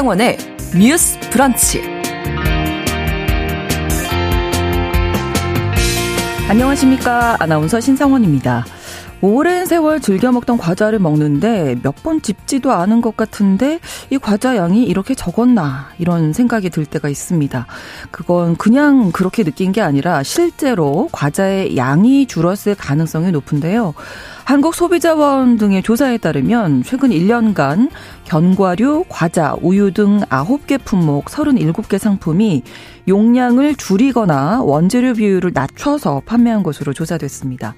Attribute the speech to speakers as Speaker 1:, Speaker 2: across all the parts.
Speaker 1: 신성원의 뉴스 브런치.
Speaker 2: 안녕하십니까. 아나운서 신성원입니다. 오랜 세월 즐겨 먹던 과자를 먹는데 몇 번 집지도 않은 것 같은데 이 과자 양이 이렇게 적었나 이런 생각이 들 때가 있습니다. 그건 그냥 그렇게 느낀 게 아니라 실제로 과자의 양이 줄었을 가능성이 높은데요. 한국소비자원 등의 조사에 따르면 최근 1년간 견과류, 과자, 우유 등 9개 품목 37개 상품이 용량을 줄이거나 원재료 비율을 낮춰서 판매한 것으로 조사됐습니다.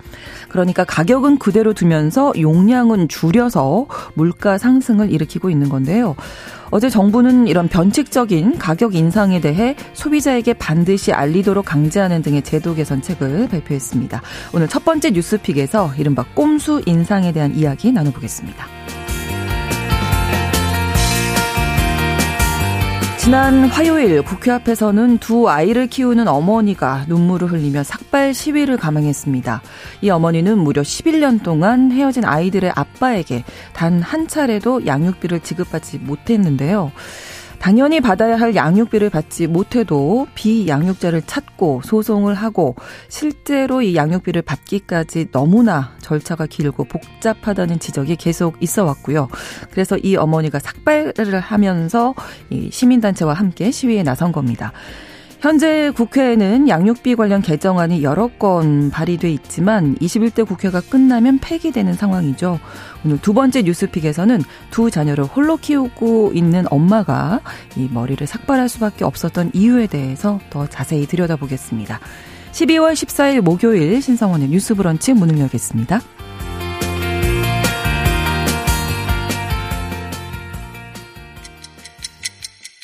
Speaker 2: 그러니까 가격은 그대로 두면서 용량은 줄여서 물가 상승을 일으키고 있는 건데요. 어제 정부는 이런 변칙적인 가격 인상에 대해 소비자에게 반드시 알리도록 강제하는 등의 제도 개선책을 발표했습니다. 오늘 첫 번째 뉴스픽에서 이른바 꼼수 인상에 대한 이야기 나눠보겠습니다. 지난 화요일 국회 앞에서는 두 아이를 키우는 어머니가 눈물을 흘리며 삭발 시위를 감행했습니다. 이 어머니는 무려 11년 동안 헤어진 아이들의 아빠에게 단 한 차례도 양육비를 지급받지 못했는데요. 당연히 받아야 할 양육비를 받지 못해도 비양육자를 찾고 소송을 하고 실제로 이 양육비를 받기까지 너무나 절차가 길고 복잡하다는 지적이 계속 있어 왔고요. 그래서 이 어머니가 삭발을 하면서 이 시민단체와 함께 시위에 나선 겁니다. 현재 국회에는 양육비 관련 개정안이 여러 건 발의돼 있지만 21대 국회가 끝나면 폐기되는 상황이죠. 오늘 두 번째 뉴스픽에서는 두 자녀를 홀로 키우고 있는 엄마가 이 머리를 삭발할 수밖에 없었던 이유에 대해서 더 자세히 들여다보겠습니다. 12월 14일 목요일 신성원의 뉴스 브런치 문을 열겠습니다.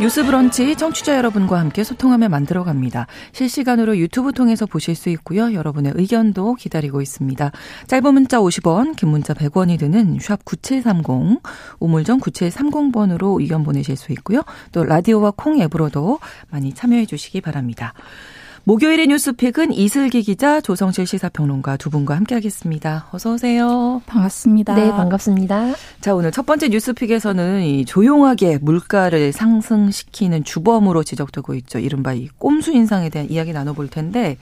Speaker 2: 뉴스 브런치 청취자 여러분과 함께 소통하며 만들어 갑니다. 실시간으로 유튜브 통해서 보실 수 있고요. 여러분의 의견도 기다리고 있습니다. 짧은 문자 50원, 긴 문자 100원이 드는 샵 9730, 우물정 9730번으로 의견 보내실 수 있고요. 또 라디오와 콩 앱으로도 많이 참여해 주시기 바랍니다. 목요일의 뉴스픽은 이슬기 기자, 조성실 시사평론가 두 분과 함께하겠습니다. 어서 오세요.
Speaker 3: 반갑습니다.
Speaker 4: 네, 반갑습니다.
Speaker 2: 자, 오늘 첫 번째 뉴스픽에서는 이 조용하게 물가를 상승시키는 주범으로 지적되고 있죠. 이른바 이 꼼수 인상에 대한 이야기 나눠볼 텐데,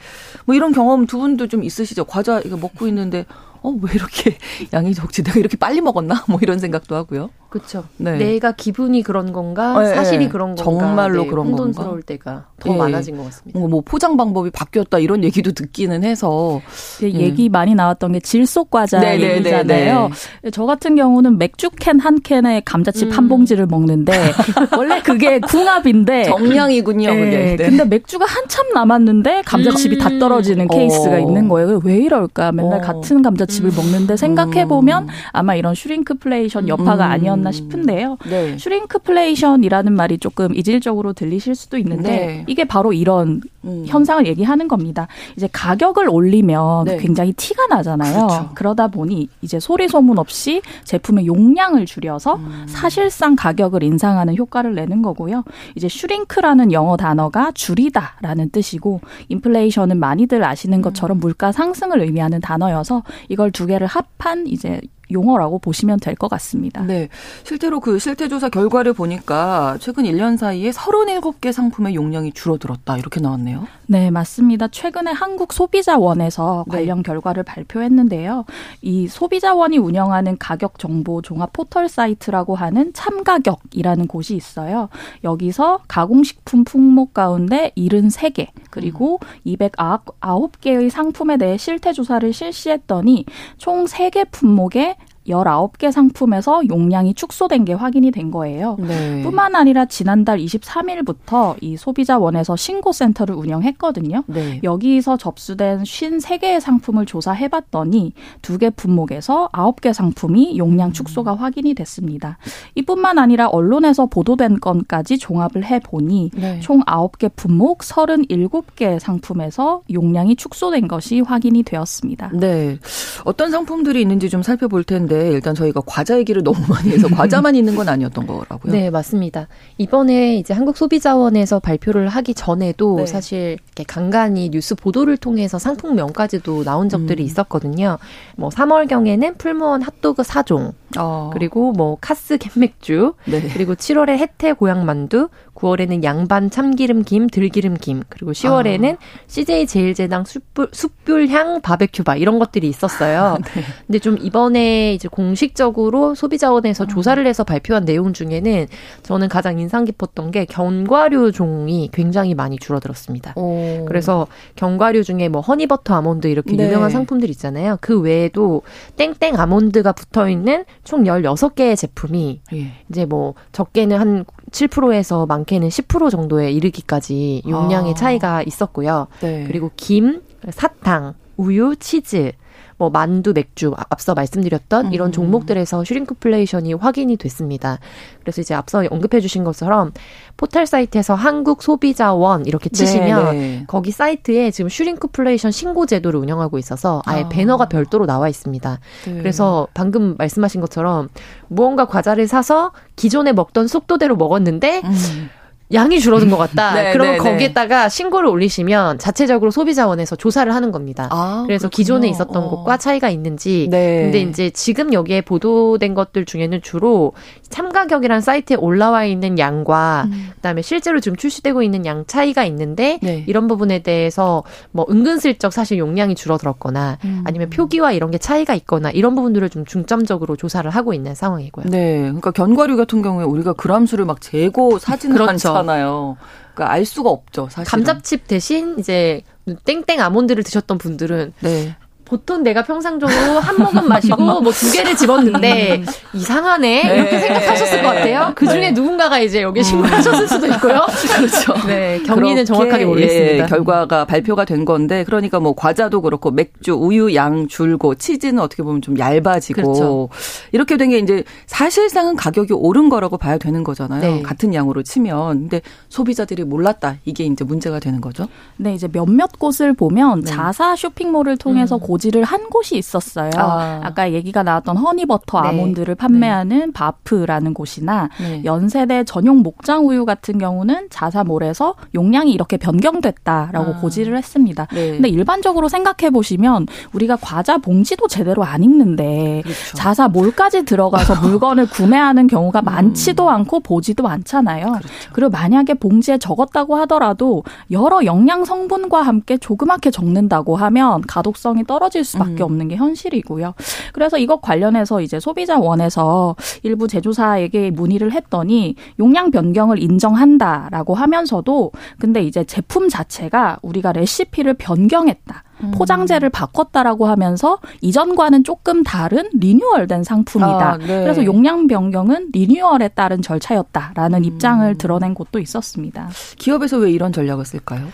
Speaker 2: 뭐 이런 경험 두 분도 좀 있으시죠? 과자 이거 먹고 있는데, 어, 왜 이렇게 양이 적지? 내가 이렇게 빨리 먹었나? 뭐 이런 생각도 하고요.
Speaker 4: 그렇죠. 네. 내가 기분이 그런 건가?
Speaker 2: 네,
Speaker 4: 사실이
Speaker 2: 네.
Speaker 4: 그런 건가?
Speaker 2: 정말로
Speaker 4: 네,
Speaker 2: 그런
Speaker 4: 혼돈스러울
Speaker 2: 건가?
Speaker 4: 때가 더
Speaker 2: 예.
Speaker 4: 많아진 것 같습니다.
Speaker 2: 뭐 포장 방법이 바뀌었다 이런 얘기도 듣기는 해서
Speaker 3: 네, 얘기 많이 나왔던 게 질소 과자
Speaker 2: 네, 네,
Speaker 3: 얘기잖아요.
Speaker 2: 네,
Speaker 3: 저 같은 경우는 맥주 캔 한 캔에 감자칩 한 봉지를 먹는데 원래 그게 궁합인데
Speaker 2: 정량이군요.
Speaker 3: 네,
Speaker 2: 그게. 네.
Speaker 3: 근데 맥주가 한참 남았는데 감자칩이 다 떨어지는 케이스가
Speaker 2: 어.
Speaker 3: 있는 거예요. 왜 이럴까? 맨날
Speaker 2: 어.
Speaker 3: 같은 감자칩을 먹는데 생각해 보면 아마 이런 shrinkflation 여파가
Speaker 2: 음.
Speaker 3: 아니었 나 싶은데요.
Speaker 2: 네.
Speaker 3: shrinkflation이라는 말이 조금 이질적으로 들리실 수도 있는데
Speaker 2: 네.
Speaker 3: 이게 바로 이런
Speaker 2: 음.
Speaker 3: 현상을 얘기하는 겁니다. 이제 가격을 올리면
Speaker 2: 네.
Speaker 3: 굉장히 티가 나잖아요.
Speaker 2: 그렇죠.
Speaker 3: 그러다 보니 이제 소리 소문 없이 제품의 용량을 줄여서
Speaker 2: 음.
Speaker 3: 사실상 가격을 인상하는 효과를 내는 거고요. 이제 슈링크라는 영어 단어가 줄이다라는 뜻이고 인플레이션은 많이들 아시는 것처럼 물가 상승을 의미하는 단어여서 이걸 두 개를 합한 이제 용어라고 보시면 될 것 같습니다.
Speaker 2: 네. 실제로 그 실태조사 결과를 보니까 최근 1년 사이에 37개 상품의 용량이 줄어들었다. 이렇게 나왔네요.
Speaker 3: 네, 맞습니다. 최근에 한국 소비자원에서
Speaker 2: 네.
Speaker 3: 관련 결과를 발표했는데요. 이 소비자원이 운영하는 가격 정보 종합 포털 사이트라고 하는 참가격이라는 곳이 있어요. 여기서 가공식품 품목 가운데 73개, 그리고 209개의 상품에 대해 실태 조사를 실시했더니 총 3개 품목에 19개 상품에서 용량이 축소된 게 확인이 된 거예요.
Speaker 2: 네.
Speaker 3: 뿐만 아니라 지난달 23일부터 이 소비자원에서 신고센터를 운영했거든요.
Speaker 2: 네.
Speaker 3: 여기서 접수된 53개의 상품을 조사해 봤더니 두 개 품목에서 9개 상품이 용량 축소가 확인이 됐습니다. 이뿐만 아니라 언론에서 보도된 건까지 종합을 해 보니
Speaker 2: 네.
Speaker 3: 총 9개 품목 37개 상품에서 용량이 축소된 것이 확인이 되었습니다.
Speaker 2: 네. 어떤 상품들이 있는지 좀 살펴볼 텐데 했는데 일단 저희가 과자 얘기를 너무 많이 해서 과자만 있는 건 아니었던 거라고요.
Speaker 4: 네, 맞습니다. 이번에 이제 한국 소비자원에서 발표를 하기 전에도 네. 사실 이렇게 간간히 뉴스 보도를 통해서 상품명까지도 나온 적들이 음. 있었거든요. 뭐 3월 경에는 풀무원 핫도그 4종, 어. 그리고 뭐 카스 캔맥주, 네. 그리고 7월에 혜태 고향만두, 9월에는 양반 참기름김, 들기름김, 그리고 10월에는 아. CJ 제일제당 숯불, 숯불향 바베큐바 이런 것들이 있었어요. 네. 근데 좀 이번에 이제 공식적으로 소비자원에서 어. 조사를 해서 발표한 내용 중에는 저는 가장 인상 깊었던 게 견과류 종이 굉장히 많이 줄어들었습니다. 오. 그래서 견과류 중에 뭐 허니버터 아몬드 이렇게 네. 유명한 상품들 있잖아요. 그 외에도 땡땡 아몬드가 붙어 있는 총 16개의 제품이 예. 이제 뭐 적게는 한 7%에서 많게는 10% 정도에 이르기까지 용량의 아. 차이가 있었고요. 네. 그리고 김, 사탕, 우유, 치즈, 뭐 만두, 맥주 앞서 말씀드렸던 음. 이런 종목들에서 shrinkflation이 확인이 됐습니다. 그래서 이제 앞서 언급해 주신 것처럼 포털 사이트에서 한국 소비자원 이렇게 치시면 네, 네. 거기 사이트에 지금 shrinkflation 신고 제도를 운영하고 있어서 아예 아. 배너가 별도로 나와 있습니다. 네. 그래서 방금 말씀하신 것처럼 무언가 과자를 사서 기존에 먹던 속도대로 먹었는데 음. 양이 줄어든 것 같다. 네, 그러면 네, 네, 거기에다가 신고를 올리시면 자체적으로 소비자원에서 조사를 하는 겁니다. 아, 그래서 그렇군요. 기존에 있었던 어. 것과 차이가 있는지. 네. 근데 이제 지금 여기에 보도된 것들 중에는 주로 참가격이라는 사이트에 올라와 있는 양과 음. 그다음에 실제로 지금 출시되고 있는 양 차이가 있는데 네. 이런 부분에 대해서 뭐 은근슬쩍 사실 용량이 줄어들었거나 음. 아니면 표기와 이런 게 차이가 있거나 이런 부분들을 좀 중점적으로 조사를 하고 있는 상황이고요.
Speaker 2: 네. 그러니까 견과류 같은 경우에 우리가 그람수를 막 재고 사진을 그렇죠. 않잖아요. 그러니까 알 수가 없죠, 사실.
Speaker 4: 감자칩 대신 이제 땡땡 아몬드를 드셨던 분들은 네. 보통 내가 평상적으로 한 모금 마시고 뭐 두 개를 집었는데 이상하네 네. 이렇게 생각하셨을 것 같아요. 그 중에 네. 누군가가 이제 여기 신고하셨을 수도 있고요.
Speaker 2: 그렇죠.
Speaker 4: 네, 경리는 정확하게 모르겠습니다.
Speaker 2: 예, 결과가 발표가 된 건데 그러니까 뭐 과자도 그렇고 맥주, 우유 양 줄고 치즈는 어떻게 보면 좀 얇아지고 그렇죠. 이렇게 된 게 이제 사실상은 가격이 오른 거라고 봐야 되는 거잖아요. 네. 같은 양으로 치면 근데 소비자들이 몰랐다 이게 이제 문제가 되는 거죠.
Speaker 3: 네, 이제 몇몇 곳을 보면 네. 자사 쇼핑몰을 통해서 음. 고지를 한 곳이 있었어요. 아. 까 얘기가 나왔던 허니버터 네. 아몬드를 판매하는 네. 바프라는 곳이나 네. 연세대 전용 목장 우유 같은 경우는 자사몰에서 용량이 이렇게 변경됐다라고 아. 고지를 했습니다. 네. 근데 일반적으로 생각해 보시면 우리가 과자 봉지도 제대로 안 읽는데 그렇죠. 자사몰까지 들어가서 물건을 구매하는 경우가 음. 많지도 않고 보지도 않잖아요. 그렇죠. 그리고 만약에 봉지에 적었다고 하더라도 여러 영양 성분과 함께 조그맣게 적는다고 하면 가독성이 떨어 떨어질 수밖에 음. 없는 게 현실이고요. 그래서 이것 관련해서 이제 소비자원에서 일부 제조사에게 문의를 했더니 용량 변경을 인정한다라고 하면서도 근데 이제 제품 자체가 우리가 레시피를 변경했다. 음. 포장재를 바꿨다라고 하면서 이전과는 조금 다른 리뉴얼된 상품이다. 아, 네. 그래서 용량 변경은 리뉴얼에 따른 절차였다라는 음. 입장을 드러낸 곳도 있었습니다.
Speaker 2: 기업에서 왜 이런 전략을 쓸까요?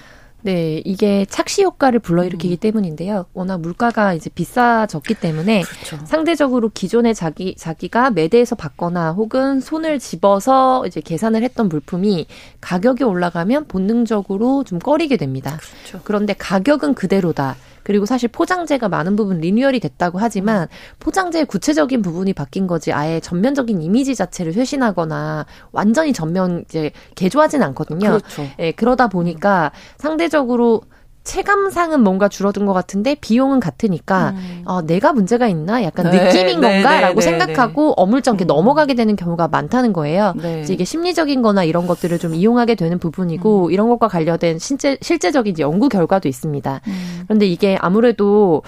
Speaker 4: 네, 이게 착시 효과를 불러일으키기 음. 때문인데요. 워낙 물가가 이제 비싸졌기 때문에 그렇죠. 상대적으로 기존에 자기 자기가 매대에서 받거나 혹은 손을 집어서 이제 계산을 했던 물품이 가격이 올라가면 본능적으로 좀 꺼리게 됩니다. 그렇죠. 그런데 가격은 그대로다. 그리고 사실 포장재가 많은 부분 리뉴얼이 됐다고 하지만 포장재의 구체적인 부분이 바뀐 거지 아예 전면적인 이미지 자체를 쇄신하거나 완전히 전면 이제 개조하진 않거든요. 그렇죠. 예, 그러다 보니까 상대적으로 체감상은 뭔가 줄어든 것 같은데 비용은 같으니까 음. 어, 내가 문제가 있나 약간 네, 느낌인 네, 건가라고 네, 네, 생각하고 네. 어물쩡하게 음. 넘어가게 되는 경우가 많다는 거예요. 네. 이게 심리적인거나 이런 것들을 좀 이용하게 되는 부분이고 음. 이런 것과 관련된 실제 실제적인 연구 결과도 있습니다. 음. 그런데 이게 아무래도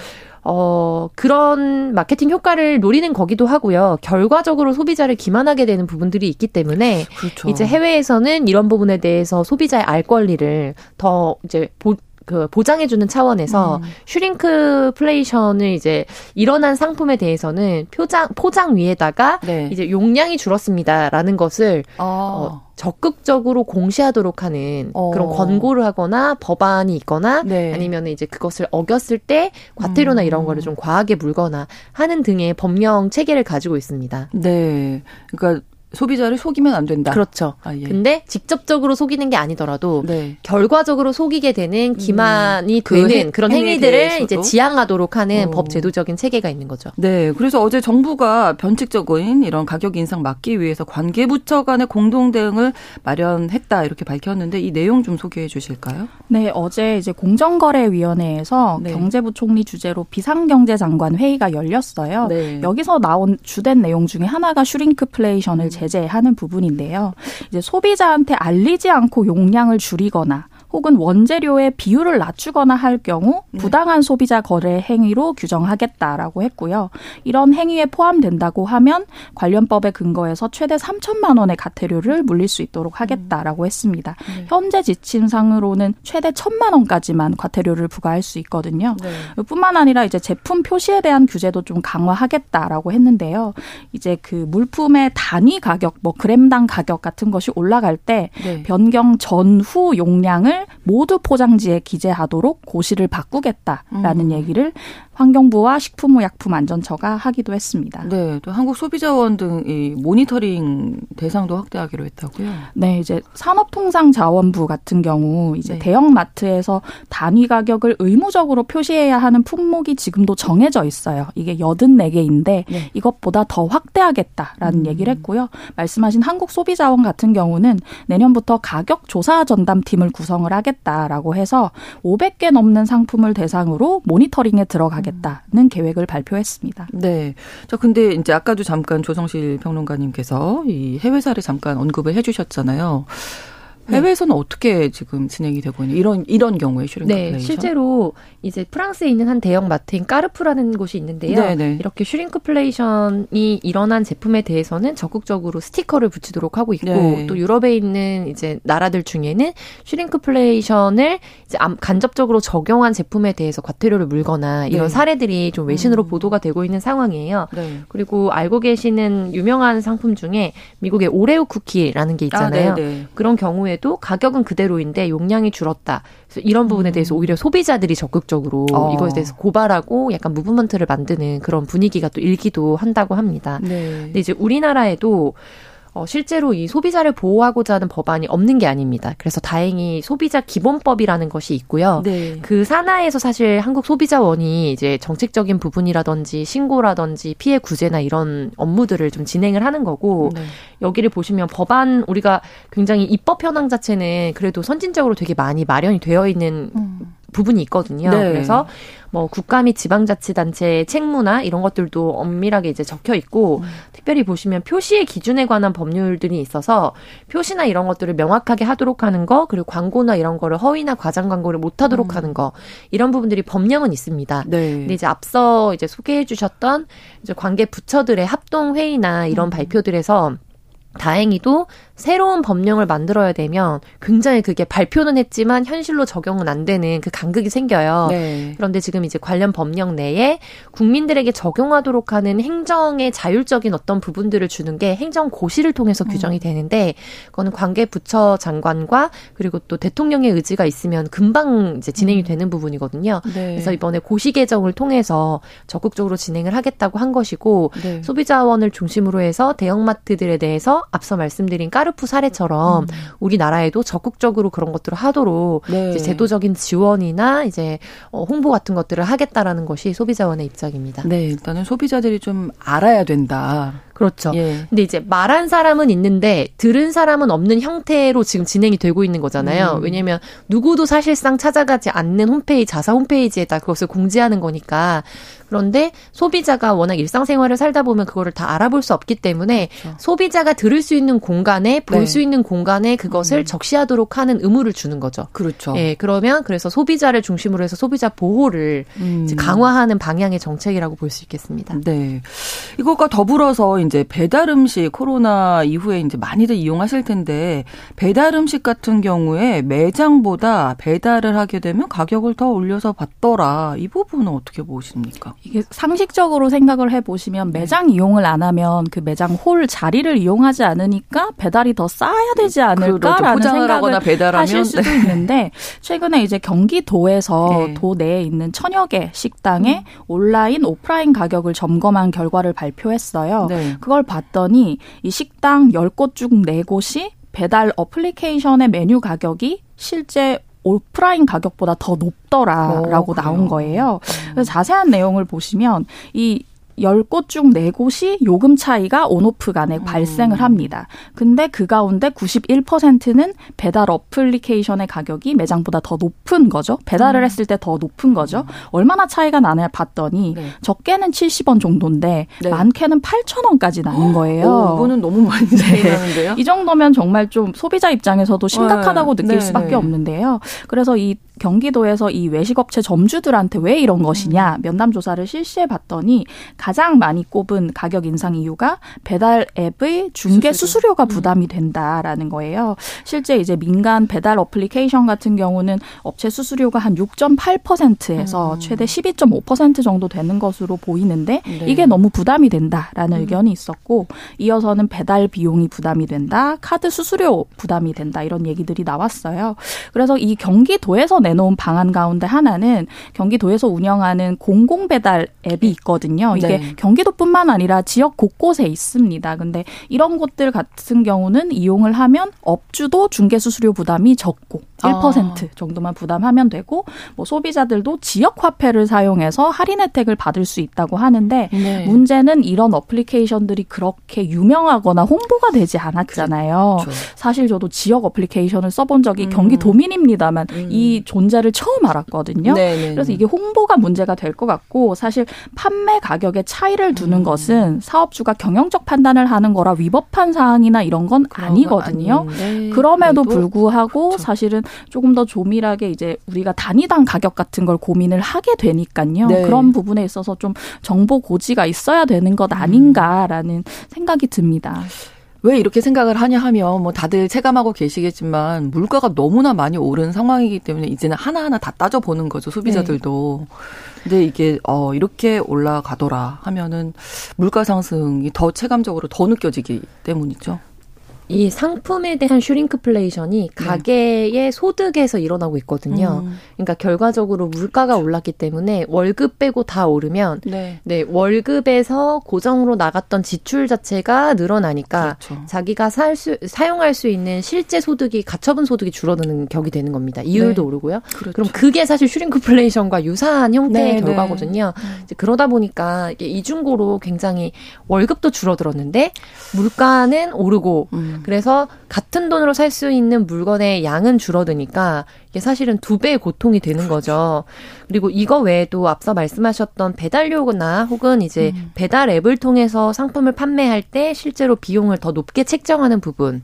Speaker 4: 어, 그런 마케팅 효과를 노리는 거기도 하고요. 결과적으로 소비자를 기만하게 되는 부분들이 있기 때문에 그렇죠. 이제 해외에서는 이런 부분에 대해서 소비자의 알 권리를 더 이제 보, 그 보장해주는 차원에서 음. 슈링크플레이션을 이제 일어난 상품에 대해서는 표장 포장 위에다가 네. 이제 용량이 줄었습니다라는 것을 어. 어 적극적으로 공시하도록 하는 어. 그런 권고를 하거나 법안이 있거나 네. 아니면 이제 그것을 어겼을 때 과태료나 음. 이런 거를 좀 과하게 물거나 하는 등의 법령 체계를 가지고 있습니다.
Speaker 2: 네. 그러니까 소비자를 속이면 안 된다.
Speaker 4: 그렇죠. 아, 예. 근데 직접적으로 속이는 게 아니더라도 네. 결과적으로 속이게 되는 기만이 음. 되는 그 그런 행위들을 이제 지양하도록 하는 어. 법 제도적인 체계가 있는 거죠.
Speaker 2: 네. 그래서 어제 정부가 변칙적인 이런 가격 인상 막기 위해서 관계부처 간의 공동 대응을 마련했다 이렇게 밝혔는데 이 내용 좀 소개해 주실까요?
Speaker 3: 네. 어제 이제 공정거래위원회에서 네. 경제부 총리 주재로 비상경제장관 회의가 열렸어요. 네. 여기서 나온 주된 내용 중에 하나가 슈링크플레이션을 제 제재하는 부분인데요. 이제 소비자한테 알리지 않고 용량을 줄이거나 혹은 원재료의 비율을 낮추거나 할 경우 네. 부당한 소비자 거래 행위로 규정하겠다라고 했고요. 이런 행위에 포함된다고 하면 관련법에 근거해서 최대 3천만 원의 가태료를 물릴 수 있도록 하겠다라고 했습니다. 네. 현재 지침상으로는 최대 1천만 원까지만 과태료를 부과할 수 있거든요. 네. 뿐만 아니라 이제 제품 표시에 대한 규제도 좀 강화하겠다라고 했는데요. 이제 그 물품의 단위 가격, 뭐 그램당 가격 같은 것이 올라갈 때 네. 변경 전후 용량을 모두 포장지에 기재하도록 고시를 바꾸겠다라는 음. 얘기를 환경부와 식품의약품안전처가 하기도 했습니다.
Speaker 2: 네, 또 한국소비자원 등 이 모니터링 대상도 확대하기로 했다고요?
Speaker 3: 네, 이제 산업통상자원부 같은 경우 이제 네. 대형 마트에서 단위 가격을 의무적으로 표시해야 하는 품목이 지금도 정해져 있어요. 이게 84개인데 네. 이것보다 더 확대하겠다라는 음. 얘기를 했고요. 말씀하신 한국소비자원 같은 경우는 내년부터 가격 조사 전담팀을 구성을 하겠다라고 해서 500개 넘는 상품을 대상으로 모니터링에 들어가겠다. 하겠다는 계획을 발표했습니다.
Speaker 2: 네. 자, 근데 이제 아까도 잠깐 조성실 평론가님께서 이 해외 사례 잠깐 언급을 해 주셨잖아요. 네. 해외에서는 네. 어떻게 지금 진행이 되고 있는 이런 이런 경우에 shrinkflation?
Speaker 4: 네, 실제로 이제 프랑스에 있는 한 대형 마트인 까르푸라는 곳이 있는데요. 네네. 네. 이렇게 shrinkflation이 일어난 제품에 대해서는 적극적으로 스티커를 붙이도록 하고 있고 네. 또 유럽에 있는 이제 나라들 중에는 슈링크플레이션을 이제 간접적으로 적용한 제품에 대해서 과태료를 물거나 이런 네. 사례들이 좀 외신으로 음. 보도가 되고 있는 상황이에요. 네. 그리고 알고 계시는 유명한 상품 중에 미국의 오레오 쿠키라는 게 있잖아요. 아, 그런 경우에 경우에도 가격은 그대로인데 용량이 줄었다. 그래서 이런 부분에 대해서 음. 오히려 소비자들이 적극적으로 어. 이것에 대해서 고발하고 약간 무브먼트를 만드는 그런 분위기가 또 일기도 한다고 합니다. 네. 근데 이제 우리나라에도 어, 실제로 이 소비자를 보호하고자 하는 법안이 없는 게 아닙니다. 그래서 다행히 소비자 기본법이라는 것이 있고요. 네. 그 산하에서 사실 한국 소비자원이 이제 정책적인 부분이라든지 신고라든지 피해 구제나 이런 업무들을 좀 진행을 하는 거고 네. 여기를 보시면 법안 우리가 굉장히 입법 현황 자체는 그래도 선진적으로 되게 많이 마련이 되어 있는 음. 부분이 있거든요. 네. 그래서 뭐 국가 및 지방자치단체의 책무나 이런 것들도 엄밀하게 이제 적혀 있고 음. 특별히 보시면 표시의 기준에 관한 법률들이 있어서 표시나 이런 것들을 명확하게 하도록 하는 거 그리고 광고나 이런 거를 허위나 과장 광고를 못 하도록 음. 하는 거 이런 부분들이 법령은 있습니다. 네. 근데 이제 앞서 이제 소개해 주셨던 이제 관계 부처들의 합동 회의나 이런 음. 발표들에서 다행히도 새로운 법령을 만들어야 되면 굉장히 그게 발표는 했지만 현실로 적용은 안 되는 그 간극이 생겨요. 네. 그런데 지금 이제 관련 법령 내에 국민들에게 적용하도록 하는 행정의 자율적인 어떤 부분들을 주는 게 행정 고시를 통해서 음. 규정이 되는데 그거는 관계 부처 장관과 그리고 또 대통령의 의지가 있으면 금방 이제 진행이 음. 되는 부분이거든요. 네. 그래서 이번에 고시 개정을 통해서 적극적으로 진행을 하겠다고 한 것이고 네. 소비자원을 중심으로 해서 대형마트들에 대해서 앞서 말씀드린 까르 푸 사례처럼 음. 우리나라에도 적극적으로 그런 것들을 하도록 네. 이제 제도적인 지원이나 이제 어, 홍보 같은 것들을 하겠다라는 것이 소비자원의 입장입니다.
Speaker 2: 네, 일단은 소비자들이 좀 알아야 된다.
Speaker 4: 그렇죠. 예. 근데 이제 말한 사람은 있는데 들은 사람은 없는 형태로 지금 진행이 되고 있는 거잖아요. 음. 왜냐하면 누구도 사실상 찾아가지 않는 홈페이지, 자사 홈페이지에다 그것을 공지하는 거니까 그런데 소비자가 워낙 일상생활을 살다 보면 그거를 다 알아볼 수 없기 때문에 그렇죠. 소비자가 들을 수 있는 공간에 볼수 네. 있는 공간에 그것을 음. 적시하도록 하는 의무를 주는 거죠.
Speaker 2: 그렇죠.
Speaker 4: 예, 그러면 그래서 소비자를 중심으로 해서 소비자 보호를 음. 강화하는 방향의 정책이라고 볼 수 있겠습니다.
Speaker 2: 네. 이것과 더불어서 이제 배달 음식 코로나 이후에 이제 많이들 이용하실 텐데 배달 음식 같은 경우에 매장보다 배달을 하게 되면 가격을 더 올려서 받더라. 이 부분은 어떻게 보십니까?
Speaker 3: 이게 상식적으로 생각을 해 보시면 네. 매장 이용을 안 하면 그 매장 홀 자리를 이용하지 않으니까 배달이 더 싸야 되지 않을까라는 생각을 배달하면. 하실 수도 네. 있는데 최근에 이제 경기도에서 네. 도 내에 있는 천여 개 식당에 음. 온라인 오프라인 가격을 점검한 결과를 발표했어요. 네. 그걸 봤더니 이 식당 10곳 중 4곳이 배달 어플리케이션의 메뉴 가격이 실제 오프라인 가격보다 더 높더라라고 오, 나온 거예요. 그래서 자세한 내용을 보시면 이 10곳 중 4곳이 요금 차이가 온오프 간에 음. 발생을 합니다. 근데 그 가운데 91%는 배달 어플리케이션의 가격이 매장보다 더 높은 거죠. 배달을 음. 했을 때 더 높은 거죠. 음. 얼마나 차이가 나냐 봤더니 네. 적게는 70원 정도인데 네. 많게는 8,000원까지 나는 거예요.
Speaker 2: 오, 이거는 너무 많이 차이 네. 나는데요.
Speaker 3: 이 정도면 정말 좀 소비자 입장에서도 심각하다고 네. 느낄 네, 수밖에 네. 없는데요. 그래서 이 경기도에서 이 외식업체 점주들한테 왜 이런 것이냐 면담 조사를 실시해 봤더니 가장 많이 꼽은 가격 인상 이유가 배달 앱의 중개 수수료가 음. 부담이 된다라는 거예요. 실제 이제 민간 배달 어플리케이션 같은 경우는 업체 수수료가 한 6.8%에서 음. 최대 12.5% 정도 되는 것으로 보이는데 네. 이게 너무 부담이 된다라는 음. 의견이 있었고 이어서는 배달 비용이 부담이 된다, 카드 수수료 부담이 된다 이런 얘기들이 나왔어요. 그래서 이 경기도에서 내놓은 방안 가운데 하나는 경기도에서 운영하는 공공 배달 앱이 있거든요. 이게 네. 경기도뿐만 아니라 지역 곳곳에 있습니다. 근데 이런 곳들 같은 경우는 이용을 하면 업주도 중개 수수료 부담이 적고 1% 아. 정도만 부담하면 되고 뭐 소비자들도 지역 화폐를 사용해서 할인 혜택을 받을 수 있다고 하는데 네. 문제는 이런 어플리케이션들이 그렇게 유명하거나 홍보가 되지 않았잖아요. 그렇죠. 사실 저도 지역 어플리케이션을 써본 적이 음. 경기 도민입니다만 음. 이 존재를 처음 알았거든요. 네네네. 네, 그래서 네. 이게 홍보가 문제가 될 것 같고 사실 판매 가격에 차이를 두는 음. 것은 사업주가 경영적 판단을 하는 거라 위법한 사항이나 이런 건 아니거든요. 그럼에도 불구하고 그렇죠. 사실은 조금 더 조밀하게 이제 우리가 단위당 가격 같은 걸 고민을 하게 되니까요. 네. 그런 부분에 있어서 좀 정보 고지가 있어야 되는 것 아닌가라는 생각이 듭니다.
Speaker 2: 왜 이렇게 생각을 하냐 하면 뭐 다들 체감하고 계시겠지만 물가가 너무나 많이 오른 상황이기 때문에 이제는 하나하나 다 따져보는 거죠 소비자들도. 네. 근데 이게 어 이렇게 올라가더라 하면은 물가 상승이 더 체감적으로 더 느껴지기 때문이죠.
Speaker 4: 이 상품에 대한 shrinkflation이 네. 가게의 소득에서 일어나고 있거든요. 음. 그러니까 결과적으로 물가가. 올랐기 때문에 월급 빼고 다 오르면 네. 네. 월급에서 고정으로 나갔던 지출 자체가 늘어나니까 그렇죠. 자기가 살 수, 사용할 수 있는 실제 소득이 가처분 소득이 줄어드는 격이 되는 겁니다. 이율도 네. 오르고요. 그렇죠. 그럼 그게 사실 shrinkflation과 유사한 형태의 네, 네. 결과거든요. 음. 그러다 보니까 이게 이중고로 굉장히 월급도 줄어들었는데 물가는 오르고 음. 그래서 같은 돈으로 살 수 있는 물건의 양은 줄어드니까 이게 사실은 두 배의 고통이 되는 거죠. 그리고 이거 외에도 앞서 말씀하셨던 배달료나 혹은 이제 음. 배달 앱을 통해서 상품을 판매할 때 실제로 비용을 더 높게 책정하는 부분.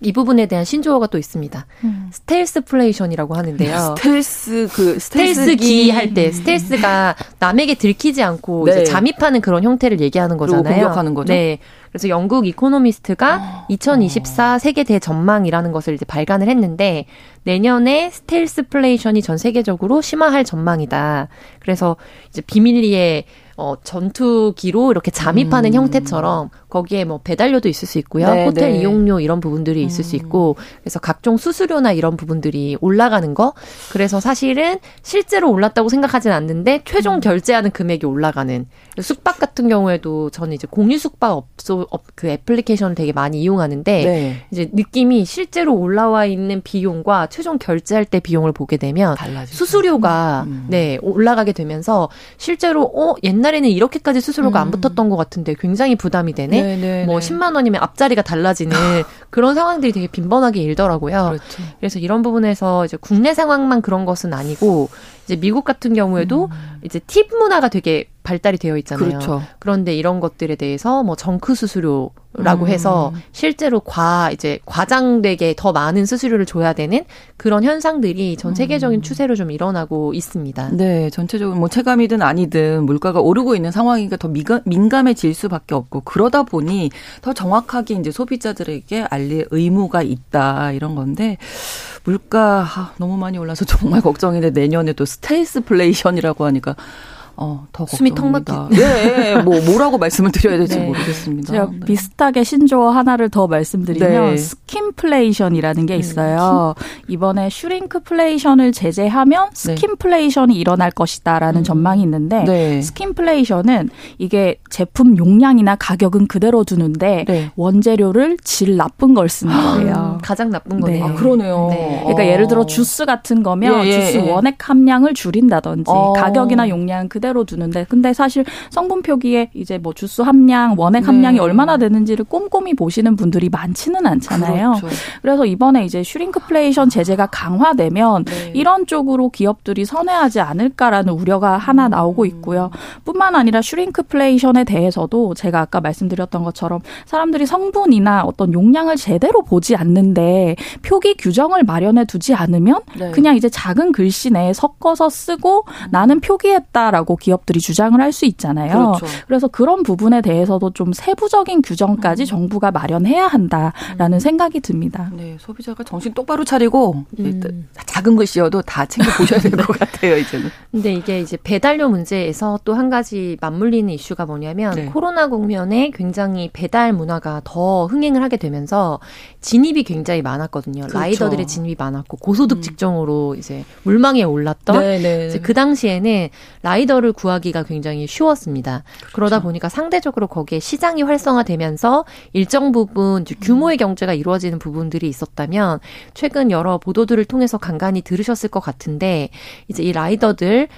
Speaker 4: 이 부분에 대한 신조어가 또 있습니다. 음. stealthflation이라고 하는데요.
Speaker 2: 스텔스 그
Speaker 4: 스텔스기 할 때 스텔스가 남에게 들키지 않고 네. 이제 잠입하는 그런 형태를 얘기하는 거잖아요.
Speaker 2: 공격하는 거죠.
Speaker 4: 네. 그래서 영국 이코노미스트가 2024 어. 세계 대전망이라는 것을 이제 발간을 했는데 내년에 stealthflation이 전 세계적으로 심화할 전망이다. 그래서 이제 비밀리에 어, 전투기로 이렇게 잠입하는 음. 형태처럼 거기에 뭐 배달료도 있을 수 있고요. 네, 호텔 네. 이용료 이런 부분들이 있을 음. 수 있고 그래서 각종 수수료나 이런 부분들이 올라가는 거. 그래서 사실은 실제로 올랐다고 생각하진 않는데 최종 음. 결제하는 금액이 올라가는 숙박 같은 경우에도 저는 이제 공유 숙박 업소 그 애플리케이션을 되게 많이 이용하는데 네. 이제 느낌이 실제로 올라와 있는 비용과 최종 결제할 때 비용을 보게 되면 달라지죠. 수수료가 음. 네 올라가게 되면서 실제로 어 옛날 에는 이렇게까지 수수료가 음. 안 붙었던 것 같은데 굉장히 부담이 되네. 네네 네, 뭐 10만 네. 원이면 앞자리가 달라지는 그런 상황들이 되게 빈번하게 일더라고요. 그렇죠. 그래서 이런 부분에서 이제 국내 상황만 그런 것은 아니고 이제 미국 같은 경우에도 음. 이제 팁 문화가 되게 발달이 되어 있잖아요. 그렇죠. 그런데 이런 것들에 대해서 뭐 정크 수수료 라고 음. 해서 실제로 과 이제 과장되게 더 많은 수수료를 줘야 되는 그런 현상들이 전 세계적인 음. 추세로 좀 일어나고 있습니다.
Speaker 2: 네, 전체적으로 뭐 체감이든 아니든 물가가 오르고 있는 상황이니까 더 민감, 민감해질 수밖에 없고 그러다 보니 더 정확하게 이제 소비자들에게 알릴 의무가 있다 이런 건데 물가 아, 너무 많이 올라서 정말 걱정인데 내년에 또 stealthflation이라고 하니까 어, 더
Speaker 4: 숨이 턱.
Speaker 2: 예, 예, 뭐 뭐라고 말씀을 드려야 될지 네. 모르겠습니다.
Speaker 3: 제가 네. 비슷하게 신조어 하나를 더 말씀드리면 네. skimpflation이라는 게 음. 있어요. 음. 이번에 shrinkflation을 제재하면 네. skimpflation이 일어날 것이다라는 음. 전망이 있는데 네. skimpflation은 이게 제품 용량이나 가격은 그대로 두는데 네. 원재료를 질 나쁜 걸 쓰는 아, 거예요.
Speaker 4: 가장 나쁜 거네요.
Speaker 2: 아, 그러네요.
Speaker 3: 그러니까 어. 예를 들어 주스 같은 거면 예, 예, 주스 예. 원액 함량을 줄인다든지 어. 가격이나 용량 그대로 그대로 두는데 근데 사실 성분 표기에 이제 뭐 주스 함량, 원액 네. 함량이 얼마나 되는지를 꼼꼼히 보시는 분들이 많지는 않잖아요. 그렇죠. 그래서 이번에 이제 shrinkflation 제재가 강화되면 네. 이런 쪽으로 기업들이 선회하지 않을까라는 우려가 하나 나오고 음. 있고요. 뿐만 아니라 shrinkflation에 대해서도 제가 아까 말씀드렸던 것처럼 사람들이 성분이나 어떤 용량을 제대로 보지 않는데 표기 규정을 마련해 두지 않으면 네. 그냥 이제 작은 글씨 내에 섞어서 쓰고 나는 표기했다라고 있다고 기업들이 주장을 할 수 있잖아요. 그렇죠. 그래서 그런 부분에 대해서도 좀 세부적인 규정까지 음. 정부가 마련해야 한다라는 음. 생각이 듭니다.
Speaker 2: 네, 소비자가 정신 똑바로 차리고 음. 작은 글씨여도 다 챙겨 보셔야 될 것 같아요, 이제는.
Speaker 4: 근데 이게 이제 배달료 문제에서 또 한 가지 맞물리는 이슈가 뭐냐면 네. 코로나 국면에 굉장히 배달 문화가 더 흥행을 하게 되면서 진입이 굉장히 많았거든요. 그렇죠. 라이더들의 진입이 많았고 고소득 음. 직종으로 이제 물망에 올랐던 네, 네. 이제 그 당시에는 라이더를 를 구하기가 굉장히 쉬웠습니다. 그렇죠. 그러다 보니까 상대적으로 거기에 시장이 활성화되면서 일정 부분 규모의 경제가 이루어지는 부분들이 있었다면 최근 여러 보도들을 통해서 간간히 들으셨을 것 같은데 이제 이 라이더들의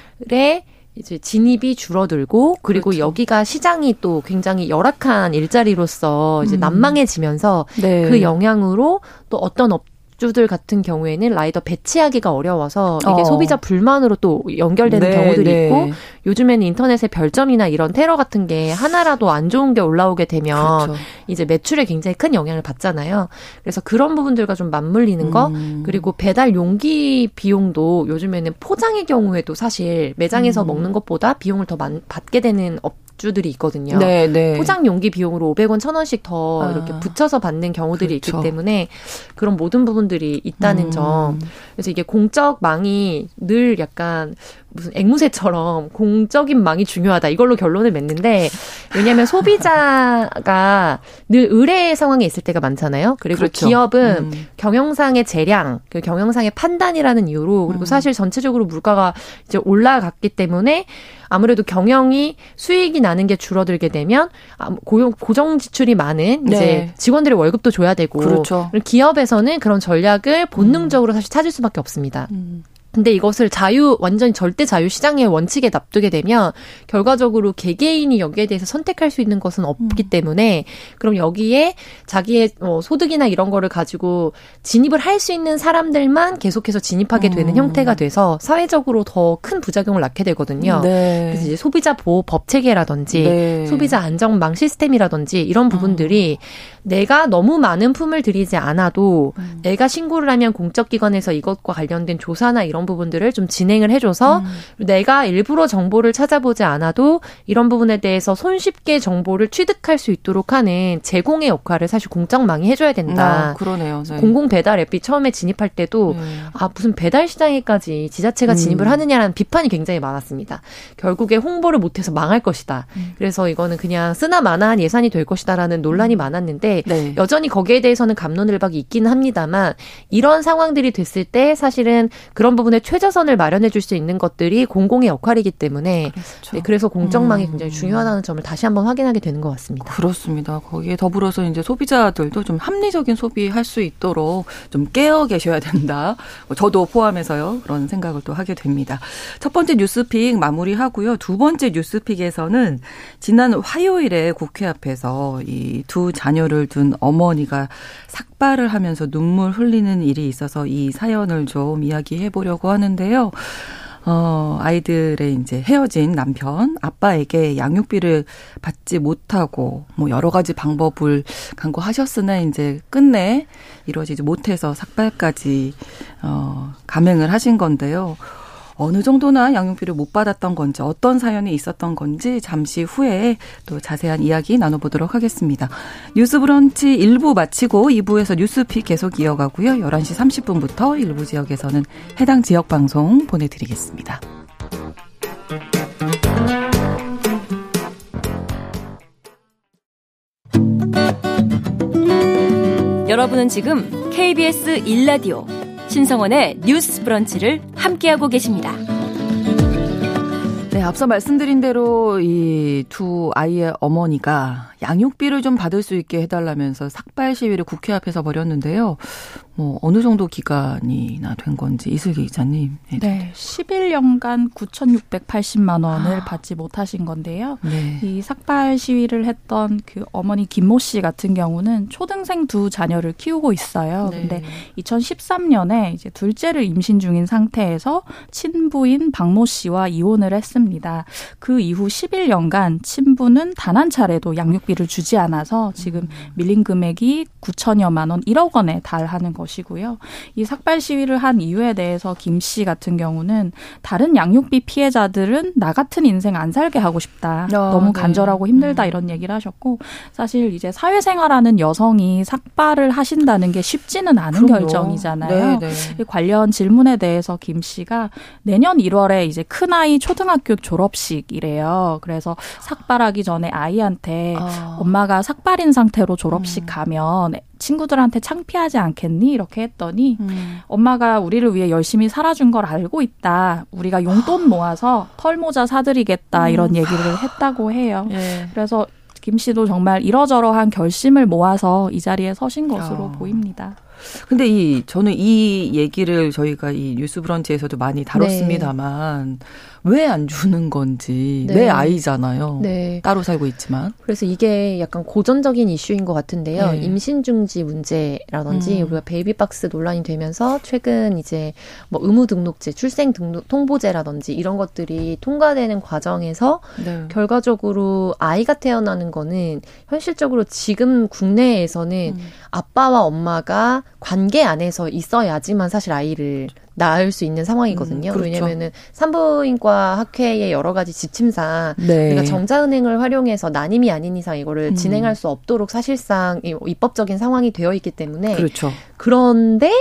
Speaker 4: 이제 진입이 줄어들고 그리고 그렇죠. 여기가 시장이 또 굉장히 열악한 일자리로서 이제 음. 난망해지면서 네. 그 영향으로 또 어떤 업 주들 같은 경우에는 라이더 배치하기가 어려워서 이게 어. 소비자 불만으로 또 연결되는 네, 경우들이 네. 있고 요즘에는 인터넷에 별점이나 이런 테러 같은 게 하나라도 안 좋은 게 올라오게 되면 그렇죠. 이제 매출에 굉장히 큰 영향을 받잖아요. 그래서 그런 부분들과 좀 맞물리는 거 음. 그리고 배달 용기 비용도 요즘에는 포장의 경우에도 사실 매장에서 음. 먹는 것보다 비용을 더 받게 되는 업 주들이 있거든요. 네, 네. 포장 용기 비용으로 500원, 1000원씩 더 아. 이렇게 붙여서 받는 경우들이 그렇죠. 있기 때문에 그런 모든 부분들이 있다는 음. 점. 그래서 이게 공적 망이 늘 약간 무슨 앵무새처럼 공적인 망이 중요하다 이걸로 결론을 맺는데 왜냐하면 소비자가 늘 의뢰 상황에 있을 때가 많잖아요. 그리고 그렇죠. 기업은 음. 경영상의 재량, 그 경영상의 판단이라는 이유로 그리고 음. 사실 전체적으로 물가가 이제 올라갔기 때문에 아무래도 경영이 수익이 나는 게 줄어들게 되면 고용 고정 지출이 많은 네. 이제 직원들의 월급도 줘야 되고 그렇죠. 기업에서는 그런 전략을 본능적으로 사실 찾을 수밖에 없습니다. 음. 근데 이것을 자유 완전 절대 자유 시장의 원칙에 납두게 되면 결과적으로 개개인이 여기에 대해서 선택할 수 있는 것은 없기 음. 때문에 그럼 여기에 자기의 어, 소득이나 이런 거를 가지고 진입을 할 수 있는 사람들만 계속해서 진입하게 되는 음. 형태가 돼서 사회적으로 더 큰 부작용을 낳게 되거든요. 네. 그래서 이제 소비자 보호 법 체계라든지 네. 소비자 안정망 시스템이라든지 이런 부분들이 음. 내가 너무 많은 품을 들이지 않아도 음. 내가 신고를 하면 공적 기관에서 이것과 관련된 조사나 이런 부분들을 좀 진행을 해줘서 음. 내가 일부러 정보를 찾아보지 않아도 이런 부분에 대해서 손쉽게 정보를 취득할 수 있도록 하는 제공의 역할을 사실 공적망이 해줘야 된다.
Speaker 2: 아, 그러네요. 네.
Speaker 4: 공공 배달 앱이 처음에 진입할 때도 네. 아 무슨 배달 시장에까지 지자체가 음. 진입을 하느냐라는 비판이 굉장히 많았습니다. 결국에 홍보를 못해서 망할 것이다. 음. 그래서 이거는 그냥 쓰나 마나한 예산이 될 것이다라는 논란이 음. 많았는데. 네. 여전히 거기에 대해서는 감론을박이 있기는 합니다만 이런 상황들이 됐을 때 사실은 그런 부분에 최저선을 마련해 줄 수 있는 것들이 공공의 역할이기 때문에 그렇죠. 네, 그래서 공정망이 음. 굉장히 중요하다는 점을 다시 한번 확인하게 되는 것 같습니다.
Speaker 2: 그렇습니다. 거기에 더불어서 이제 소비자들도 좀 합리적인 소비할 수 있도록 좀 깨어 계셔야 된다. 뭐 저도 포함해서요. 그런 생각을 또 하게 됩니다. 첫 번째 뉴스픽 마무리하고요. 두 번째 뉴스픽에서는 지난 화요일에 국회 앞에서 이 두 자녀를 둔 어머니가 삭발을 하면서 눈물 흘리는 일이 있어서 이 사연을 좀 이야기해 보려고 하는데요. 어, 아이들의 이제 헤어진 남편, 아빠에게 양육비를 받지 못하고, 뭐 여러 가지 방법을 강구하셨으나 이제 끝내 이루어지지 못해서 삭발까지, 어, 감행을 하신 건데요. 어느 정도나 양육비를 못 받았던 건지 어떤 사연이 있었던 건지 잠시 후에 또 자세한 이야기 나눠보도록 하겠습니다. 뉴스 브런치 1부 마치고 2부에서 뉴스픽 계속 이어가고요. 11시 30분부터 일부 지역에서는 해당 지역 방송 보내드리겠습니다.
Speaker 1: 여러분은 지금 KBS 1라디오 신성원의 뉴스 브런치를 함께하고 계십니다.
Speaker 2: 네, 앞서 말씀드린 대로 이 두 아이의 어머니가 양육비를 좀 받을 수 있게 해달라면서 삭발 시위를 국회 앞에서 벌였는데요. 뭐 어느 정도 기간이나 된 건지 이슬기 기자님.
Speaker 3: 네, 네 11년간 9,680만 원을 아. 받지 못하신 건데요. 네. 이 삭발 시위를 했던 그 어머니 김모 씨 같은 경우는 초등생 두 자녀를 키우고 있어요. 네. 근데 2013년에 이제 둘째를 임신 중인 상태에서 친부인 박모 씨와 이혼을 했습니다. 그 이후 11년간 친부는 단 한 차례도 양육비를 주지 않아서 지금 음. 밀린 금액이 9천여만 원, 1억 원에 달하는 것 것이고요. 이 삭발 시위를 한 이유에 대해서 김 씨 같은 경우는 다른 양육비 피해자들은 나 같은 인생 안 살게 하고 싶다. 아, 너무 네. 간절하고 힘들다 음. 이런 얘기를 하셨고 사실 이제 사회생활하는 여성이 삭발을 하신다는 게 쉽지는 않은 그럼요. 결정이잖아요. 네, 네. 관련 질문에 대해서 김 씨가 내년 1월에 이제 큰 아이 초등학교 졸업식이래요. 그래서 삭발하기 전에 아이한테 아. 엄마가 삭발인 상태로 졸업식 음. 가면 친구들한테 창피하지 않겠니? 이렇게 했더니 음. 엄마가 우리를 위해 열심히 살아준 걸 알고 있다. 우리가 용돈 모아서 털모자 사드리겠다. 음. 이런 얘기를 했다고 해요. 예. 그래서 김 씨도 정말 이러저러한 결심을 모아서 이 자리에 서신 것으로 어. 보입니다.
Speaker 2: 근데 이 저는 이 얘기를 저희가 이 뉴스 브런치에서도 많이 다뤘습니다만 네. 왜 안 주는 건지 네. 내 아이잖아요. 네. 따로 살고 있지만.
Speaker 4: 그래서 이게 약간 고전적인 이슈인 것 같은데요. 네. 임신 중지 문제라든지 음. 우리가 베이비박스 논란이 되면서 최근 이제 뭐 의무 등록제, 출생 등록 통보제라든지 이런 것들이 통과되는 과정에서 네. 결과적으로 아이가 태어나는 거는 현실적으로 지금 국내에서는 음. 아빠와 엄마가 관계 안에서 있어야지만 사실 아이를 낳을 수 있는 상황이거든요. 음, 그렇죠. 왜냐면은 산부인과 학회의 여러 가지 지침상 네. 우리가 정자은행을 활용해서 난임이 아닌 이상 이거를 음. 진행할 수 없도록 사실상 입법적인 상황이 되어 있기 때문에
Speaker 2: 그렇죠.
Speaker 4: 그런데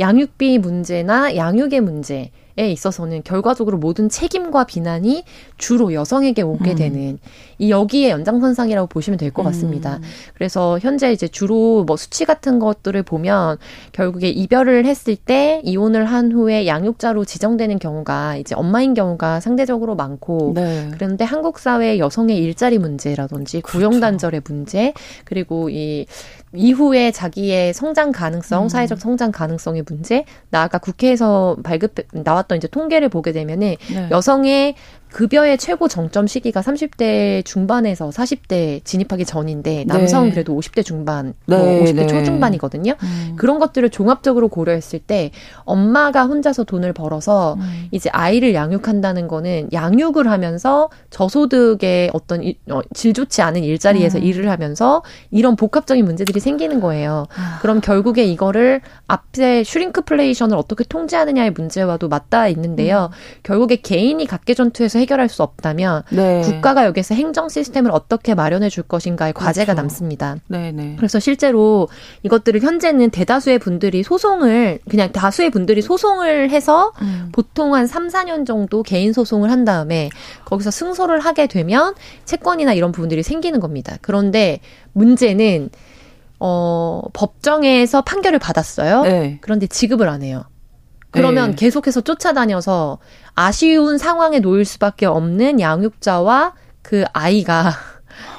Speaker 4: 양육비 문제나 양육의 문제 에 있어서는 결과적으로 모든 책임과 비난이 주로 여성에게 오게 음. 되는 이 여기에 연장선상이라고 보시면 될것 음. 같습니다. 음. 그래서 현재 이제 주로 뭐 수치 같은 것들을 보면 결국에 이별을 했을 때 이혼을 한 후에 양육자로 지정되는 경우가 이제 엄마인 경우가 상대적으로 많고 네. 그런데 한국 사회 여성의 일자리 문제라든지 그렇죠. 구형 단절의 문제 그리고 이 이후에 자기의 성장 가능성, 음. 사회적 성장 가능성의 문제, 나아가 국회에서 발급 나왔 던 이제 통계를 보게 되면은 네. 여성의 급여의 최고 정점 시기가 30대 중반에서 40대 진입하기 전인데 남성은 네. 그래도 50대 중반, 뭐 네, 뭐 50대 네. 초중반이거든요. 음. 그런 것들을 종합적으로 고려했을 때 엄마가 혼자서 돈을 벌어서 음. 이제 아이를 양육한다는 거는 양육을 하면서 저소득의 어떤 일, 어, 질 좋지 않은 일자리에서 음. 일을 하면서 이런 복합적인 문제들이 생기는 거예요. 아. 그럼 결국에 이거를 앞에 슈링크플레이션을 어떻게 통제하느냐의 문제와도 맞닿아 있는데요. 음. 결국에 개인이 각계 전투에서 해결할 수 없다면 네. 국가가 여기서 행정 시스템을 어떻게 마련해 줄 것인가의 그렇죠. 과제가 남습니다. 네네. 네. 그래서 실제로 이것들을 현재는 대다수의 분들이 소송을 그냥 다수의 분들이 소송을 해서 음. 보통 한 3, 4년 정도 개인 소송을 한 다음에 거기서 승소를 하게 되면 채권이나 이런 부분들이 생기는 겁니다. 그런데 문제는 어, 법정에서 판결을 받았어요. 네. 그런데 지급을 안 해요. 그러면 네. 계속해서 쫓아다녀서 아쉬운 상황에 놓일 수밖에 없는 양육자와 그 아이가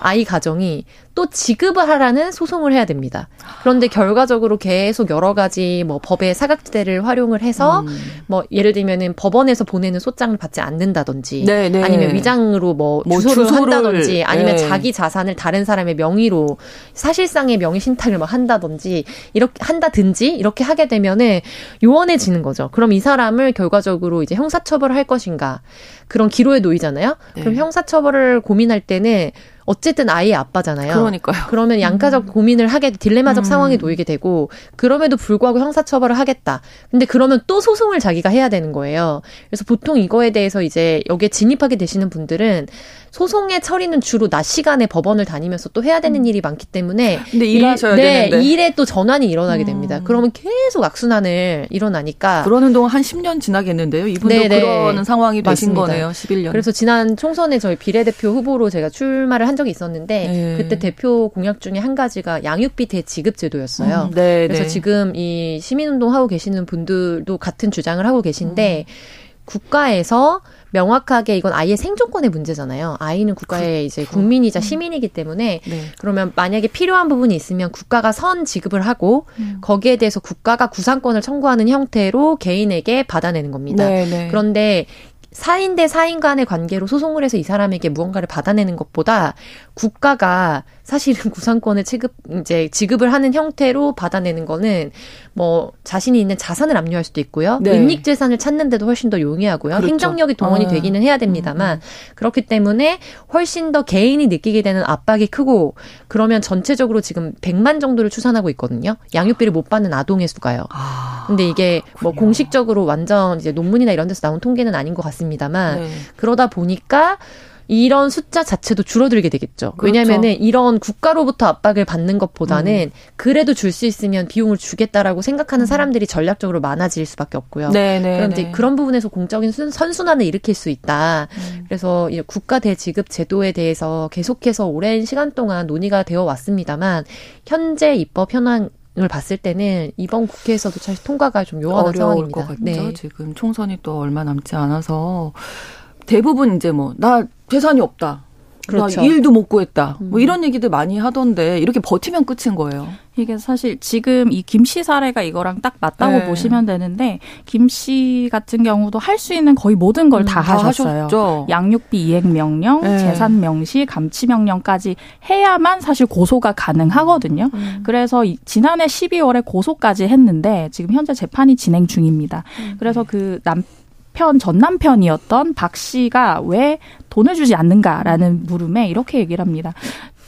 Speaker 4: 아이 가정이 또 지급을 하라는 소송을 해야 됩니다. 그런데 결과적으로 계속 여러 가지 뭐 법의 사각지대를 활용을 해서 음. 뭐 예를 들면은 법원에서 보내는 소장을 받지 않는다든지 네네. 네. 아니면 위장으로 뭐, 뭐 주소를, 주소를, 한다든지 아니면 네. 자기 자산을 다른 사람의 명의로 사실상의 명의 신탁을 뭐 한다든지 이렇게 한다든지 이렇게 하게 되면은 요원해지는 거죠. 그럼 이 사람을 결과적으로 이제 형사처벌을 할 것인가 그런 기로에 놓이잖아요. 네. 그럼 형사처벌을 고민할 때는 어쨌든 아이의 아빠잖아요.
Speaker 2: 그러니까요.
Speaker 4: 그러면 양가적 음. 고민을 하게 딜레마적 음. 상황에 놓이게 되고 그럼에도 불구하고 형사 처벌을 하겠다. 근데 그러면 또 소송을 자기가 해야 되는 거예요. 그래서 보통 이거에 대해서 이제 여기에 진입하게 되시는 분들은 소송의 처리는 주로 낮 시간에 법원을 다니면서 또 해야 되는 음. 일이 많기 때문에
Speaker 2: 근데 일하셔야
Speaker 4: 일,
Speaker 2: 네, 되는데
Speaker 4: 일에 또 전환이 일어나게 됩니다. 음. 그러면 계속 악순환을 일어나니까
Speaker 2: 그러는 동안 한 10년 지나겠는데요. 이분도 네네. 그러는 상황이 되신 맞습니다. 거네요. 11년.
Speaker 4: 그래서 지난 총선에 저희 비례대표 후보로 제가 출마를 한 적이. 있었는데 네. 그때 대표 공약 중에 한 가지가 양육비 대지급 제도였어요. 음, 네, 그래서 네. 지금 이 시민운동 하고 계시는 분들도 같은 주장을 하고 계신데 음. 국가에서 명확하게 이건 아이의 생존권의 문제잖아요. 아이는 국가의 그렇죠. 이제 국민이자 음. 시민이기 때문에 네. 그러면 만약에 필요한 부분이 있으면 국가가 선 지급을 하고 음. 거기에 대해서 국가가 구상권을 청구하는 형태로 개인에게 받아내는 겁니다. 네, 네. 그런데 사인 대 사인 간의 관계로 소송을 해서 이 사람에게 무언가를 받아내는 것보다 국가가 사실은 구상권을 지급 이제 지급을 하는 형태로 받아내는 거는 뭐 자신이 있는 자산을 압류할 수도 있고요. 네. 은닉 재산을 찾는데도 훨씬 더 용이하고요. 그렇죠. 행정력이 동원이 아. 되기는 해야 됩니다만 음, 음. 그렇기 때문에 훨씬 더 개인이 느끼게 되는 압박이 크고 그러면 전체적으로 지금 100만 정도를 추산하고 있거든요. 양육비를 못 받는 아동의 수가요. 아. 근데 이게 뭐 공식적으로 완전 이제 논문이나 이런 데서 나온 통계는 아닌 것 같습니다만 네. 그러다 보니까 이런 숫자 자체도 줄어들게 되겠죠. 그렇죠. 왜냐하면은 이런 국가로부터 압박을 받는 것보다는 음. 그래도 줄 수 있으면 비용을 주겠다라고 생각하는 음. 사람들이 전략적으로 많아질 수밖에 없고요. 네네 네, 그럼 이제 네. 그런 부분에서 공적인 선순환을 일으킬 수 있다. 음. 그래서 국가 대지급 제도에 대해서 계속해서 오랜 시간 동안 논의가 되어 왔습니다만 현재 입법 현황 을 봤을 때는 이번 국회에서도 사실 통과가 좀 요원한 상황입니다.
Speaker 2: 것 같죠. 네. 지금 총선이 또 얼마 남지 않아서 대부분 이제 뭐 나 재산이 없다. 그렇죠. 일도 못 구했다. 뭐 음. 이런 얘기들 많이 하던데 이렇게 버티면 끝인 거예요.
Speaker 3: 이게 사실 지금 이 김 씨 사례가 이거랑 딱 맞다고 네. 보시면 되는데 김 씨 같은 경우도 할 수 있는 거의 모든 걸다 음, 하셨어요. 하셨죠. 양육비 이행 명령, 네. 재산 명시, 감치 명령까지 해야만 사실 고소가 가능하거든요. 음. 그래서 지난해 12월에 고소까지 했는데 지금 현재 재판이 진행 중입니다. 음. 그래서 그 남 편, 전 남편이었던 박 씨가 왜 돈을 주지 않는가라는 물음에 이렇게 얘기를 합니다.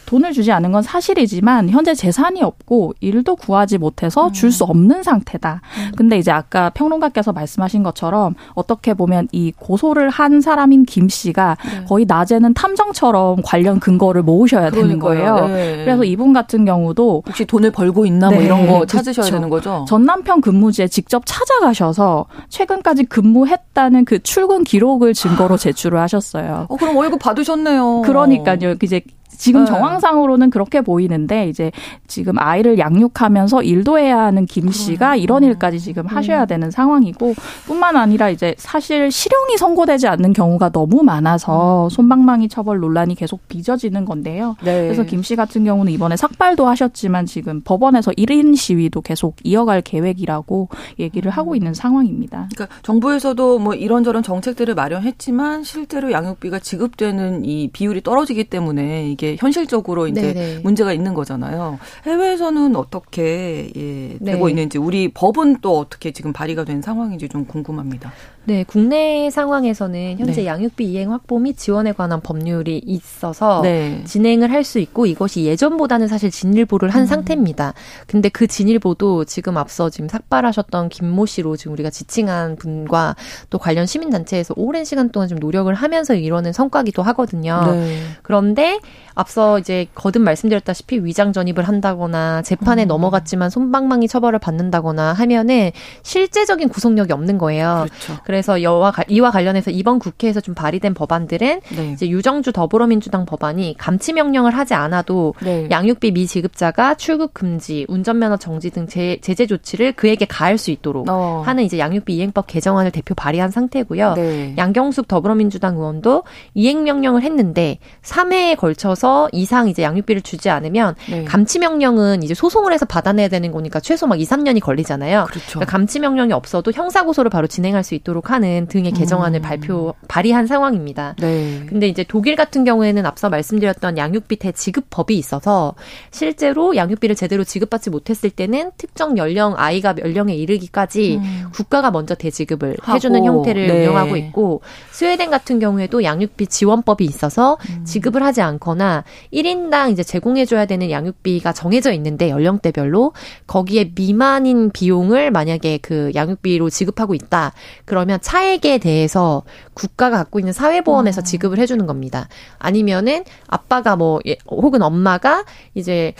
Speaker 3: 돈을 주지 않은 건 사실이지만 현재 재산이 없고 일도 구하지 못해서 줄 수 없는 상태다. 음. 근데 이제 아까 평론가께서 말씀하신 것처럼 어떻게 보면 이 고소를 한 사람인 김 씨가 네. 거의 낮에는 탐정처럼 관련 근거를 모으셔야 되는 거예요. 네. 그래서 이분 같은 경우도
Speaker 2: 혹시 돈을 벌고 있나 뭐 네. 이런 거 찾으셔야 그렇죠. 되는 거죠.
Speaker 3: 전 남편 근무지에 직접 찾아가셔서 최근까지 근무했다는 그 출근 기록을 증거로 제출을 하셨어요.
Speaker 2: 어, 그럼 월급 받으셨네요.
Speaker 3: 그러니까요. 이제 지금 네. 정황상으로는 그렇게 보이는데 이제 지금 아이를 양육하면서 일도 해야 하는 김 씨가 이런 일까지 지금 하셔야 음. 되는 상황이고 뿐만 아니라 이제 사실 실형이 선고되지 않는 경우가 너무 많아서 음. 손방망이 처벌 논란이 계속 빚어지는 건데요. 네. 그래서 김 씨 같은 경우는 이번에 삭발도 하셨지만 지금 법원에서 1인 시위도 계속 이어갈 계획이라고 얘기를 하고 음. 있는 상황입니다.
Speaker 2: 그러니까 정부에서도 뭐 이런저런 정책들을 마련했지만 실제로 양육비가 지급되는 이 비율이 떨어지기 때문에 이게 이게 현실적으로 이제 네네. 문제가 있는 거잖아요. 해외에서는 어떻게 예, 되고 네. 있는지 우리 법은 또 어떻게 지금 발의가 된 상황인지 좀 궁금합니다.
Speaker 4: 네, 국내 상황에서는 현재 네. 양육비 이행 확보 및 지원에 관한 법률이 있어서 네. 진행을 할 수 있고 이것이 예전보다는 사실 진일보를 한 음. 상태입니다. 근데 그 진일보도 지금 앞서 지금 삭발하셨던 김모 씨로 지금 우리가 지칭한 분과 또 관련 시민단체에서 오랜 시간 동안 좀 노력을 하면서 이뤄낸 성과기도 하거든요. 네. 그런데 앞서 이제 거듭 말씀드렸다시피 위장 전입을 한다거나 재판에 음. 넘어갔지만 손방망이 처벌을 받는다거나 하면은 실제적인 구속력이 없는 거예요. 그렇죠. 그래서 여와 이와 관련해서 이번 국회에서 좀 발의된 법안들은 네. 이제 유정주 더불어민주당 법안이 감치 명령을 하지 않아도 네. 양육비 미지급자가 출국 금지, 운전면허 정지 등 제, 제재 조치를 그에게 가할 수 있도록 어. 하는 이제 양육비 이행법 개정안을 대표 발의한 상태고요. 네. 양경숙 더불어민주당 의원도 이행 명령을 했는데 3회에 걸쳐서 이상 이제 양육비를 주지 않으면 네. 감치 명령은 이제 소송을 해서 받아내야 되는 거니까 최소 막 2, 3년이 걸리잖아요. 그렇죠. 그러니까 감치 명령이 없어도 형사 고소를 바로 진행할 수 있도록 하는 등의 개정안을 음. 발표 발의한 상황입니다. 네. 근데 이제 독일 같은 경우에는 앞서 말씀드렸던 양육비 대지급법이 있어서 실제로 양육비를 제대로 지급받지 못했을 때는 특정 연령 아이가 연령에 이르기까지 음. 국가가 먼저 대지급을 하고. 해주는 형태를 네. 운영하고 있고 스웨덴 같은 경우에도 양육비 지원법이 있어서 음. 지급을 하지 않거나 1인당 이제 제공해줘야 되는 양육비가 정해져 있는데 연령대별로 거기에 미만인 비용을 만약에 그 양육비로 지급하고 있다. 그러면 차액에 대해서 국가가 갖고 있는 사회보험에서 음. 지급을 해주는 겁니다. 아니면은 아빠가 뭐 예, 혹은 엄마가 이제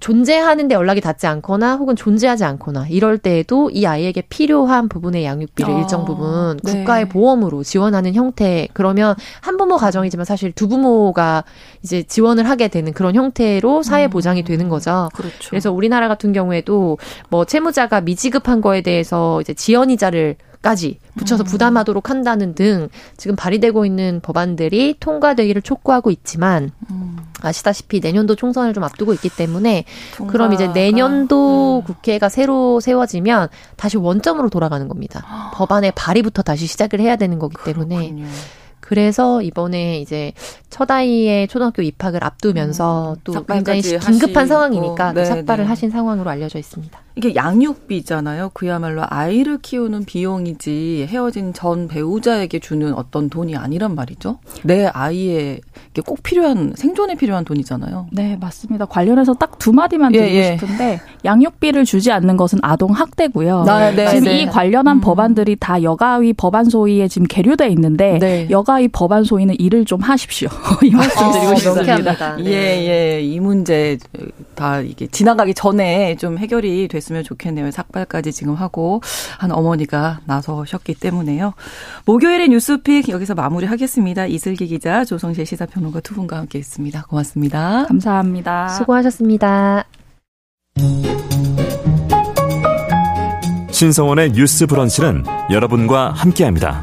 Speaker 4: 존재하는데 연락이 닿지 않거나 혹은 존재하지 않거나 이럴 때에도 이 아이에게 필요한 부분의 양육비를 아, 일정 부분 네. 국가의 보험으로 지원하는 형태 그러면 한부모 가정이지만 사실 두 부모가 이제 지원을 하게 되는 그런 형태로 사회 음. 보장이 되는 거죠. 그렇죠. 그래서 우리나라 같은 경우에도 뭐 채무자가 미지급한 거에 대해서 이제 지연이자를 까지 붙여서 음. 부담하도록 한다는 등 지금 발의되고 있는 법안들이 통과되기를 촉구하고 있지만 음. 아시다시피 내년도 총선을 좀 앞두고 있기 때문에 통과가, 그럼 이제 내년도 음. 국회가 새로 세워지면 다시 원점으로 돌아가는 겁니다. 법안의 발의부터 다시 시작을 해야 되는 거기 때문에 그렇군요. 그래서 이번에 이제 첫 아이의 초등학교 입학을 앞두면서 음, 또 굉장히 긴급한 상황이니까 네, 삭발을 네. 하신 상황으로 알려져 있습니다.
Speaker 2: 이게 양육비잖아요. 그야말로 아이를 키우는 비용이지 헤어진 전 배우자에게 주는 어떤 돈이 아니란 말이죠. 내 아이에게 꼭 필요한 생존에 필요한 돈이잖아요.
Speaker 3: 네, 맞습니다. 관련해서 딱 두 마디만 드리고 예, 예. 싶은데 양육비를 주지 않는 것은 아동 학대고요. 아, 네, 지금 네. 이 관련한 음. 법안들이 다 여가위 법안 소위에 지금 계류돼 있는데 네. 여가위 법안 소위는 일을 좀 하십시오. 이 말씀 드리고 어, 싶습니다.
Speaker 2: 네. 예, 예. 이 문제 다 이게 지나가기 전에 좀 해결이 됐 됐으면 좋겠네요. 삭발까지 지금 하고 한 어머니가 나서셨기 때문에요. 목요일의 뉴스픽 여기서 마무리하겠습니다. 이슬기 기자, 조성실 시사평론가 두 분과 함께 했습니다. 고맙습니다.
Speaker 3: 감사합니다.
Speaker 4: 수고하셨습니다.
Speaker 5: 신성원의 뉴스 브런치는 여러분과 함께합니다.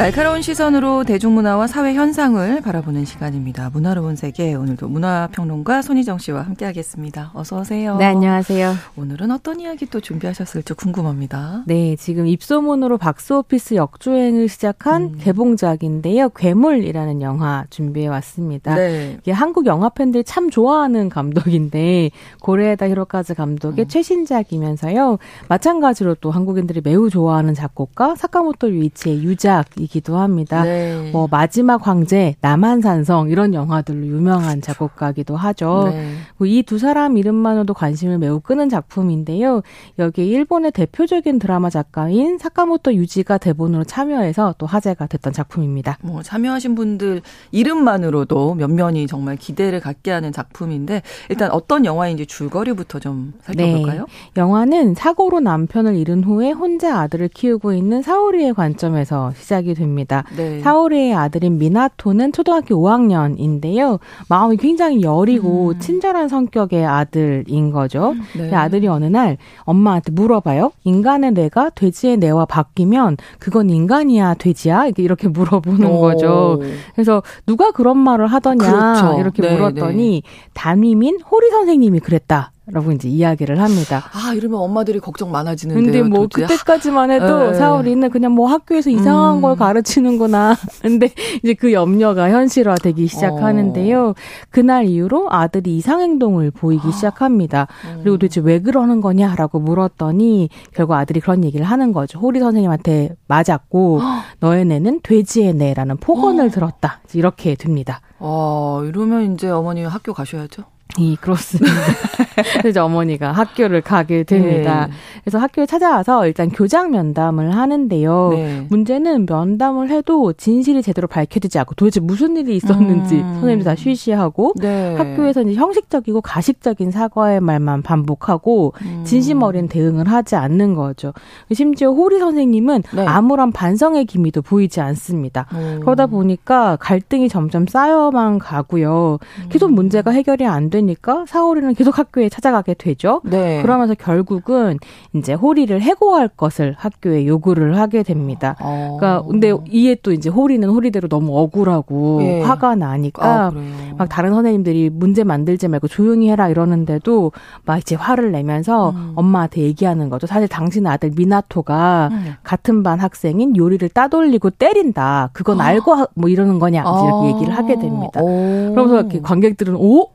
Speaker 2: 날카로운 시선으로 대중문화와 사회 현상을 바라보는 시간입니다. 문화로운 세계 오늘도 문화평론가 손희정 씨와 함께하겠습니다. 어서 오세요.
Speaker 6: 네, 안녕하세요.
Speaker 2: 오늘은 어떤 이야기 또 준비하셨을지 궁금합니다.
Speaker 6: 네, 지금 입소문으로 박스오피스 역주행을 시작한 음. 개봉작인데요. 괴물이라는 영화 준비해 왔습니다. 네. 이게 한국 영화 팬들이 참 좋아하는 감독인데 고레에다 히로카즈 감독의 음. 최신작이면서요. 마찬가지로 또 한국인들이 매우 좋아하는 작곡가 사카모토 유이치의 유작 이기도 합니다. 네. 뭐 마지막 황제, 남한산성 이런 영화들로 유명한 작곡가기도 하죠. 네. 이두 사람 이름만으로도 관심을 매우 끄는 작품인데요. 여기에 일본의 대표적인 드라마 작가인 사카모토 유지가 대본으로 참여해서 또 화제가 됐던 작품입니다.
Speaker 2: 뭐 참여하신 분들 이름만으로도 면면이 정말 기대를 갖게 하는 작품인데 일단 어떤 영화인지 줄거리부터 좀 살펴볼까요? 네.
Speaker 6: 영화는 사고로 남편을 잃은 후에 혼자 아들을 키우고 있는 사오리의 관점에서 시작이 됩니다. 네. 사오리의 아들인 미나토는 초등학교 5학년인데요. 마음이 굉장히 여리고 음. 친절한 성격의 아들인 거죠. 네. 아들이 어느 날 엄마한테 물어봐요. 인간의 뇌가 돼지의 뇌와 바뀌면 그건 인간이야, 돼지야? 이렇게 물어보는 오. 거죠. 그래서 누가 그런 말을 하더냐 그렇죠. 이렇게 네, 물었더니 네. 담임인 호리 선생님이 그랬다. 라고 이제 이야기를 합니다.
Speaker 2: 아, 이러면 엄마들이 걱정 많아지는데.
Speaker 6: 근데 뭐 도대체? 그때까지만 해도 네. 사월이는 그냥 뭐 학교에서 이상한 음. 걸 가르치는구나. 근데 이제 그 염려가 현실화 되기 시작하는데요. 어. 그날 이후로 아들이 이상 행동을 보이기 아. 시작합니다. 음. 그리고 도대체 왜 그러는 거냐라고 물었더니 결국 아들이 그런 얘기를 하는 거죠. 호리 선생님한테 맞았고 너의 뇌는 돼지의 뇌라는 폭언을 어. 들었다. 이렇게 됩니다.
Speaker 2: 어, 이러면 이제 어머니 학교 가셔야죠.
Speaker 6: 이 그렇습니다. 그래서 어머니가 학교를 가게 됩니다. 네. 그래서 학교에 찾아와서 일단 교장 면담을 하는데요. 네. 문제는 면담을 해도 진실이 제대로 밝혀지지 않고 도대체 무슨 일이 있었는지 음. 선생님이 다 쉬쉬하고 네. 학교에서 이제 형식적이고 가식적인 사과의 말만 반복하고 음. 진심 어린 대응을 하지 않는 거죠. 심지어 호리 선생님은 네. 아무런 반성의 기미도 보이지 않습니다. 오. 그러다 보니까 갈등이 점점 쌓여만 가고요. 계속 문제가 해결이 안 되니까 사오리는 계속 학교에 찾아가게 되죠. 네. 그러면서 결국은 이제 호리를 해고할 것을 학교에 요구를 하게 됩니다. 어. 그러니까 근데 이에 또 이제 호리는 호리대로 너무 억울하고 네. 화가 나니까 아, 막 다른 선생님들이 문제 만들지 말고 조용히 해라 이러는데도 막 이제 화를 내면서 음. 엄마한테 얘기하는 거죠. 사실 당신 아들 미나토가 음. 같은 반 학생인 요리를 따돌리고 때린다. 그건 아. 알고 뭐 이러는 거냐 이렇게 아. 얘기를 하게 됩니다. 오. 그러면서 이렇게 관객들은 오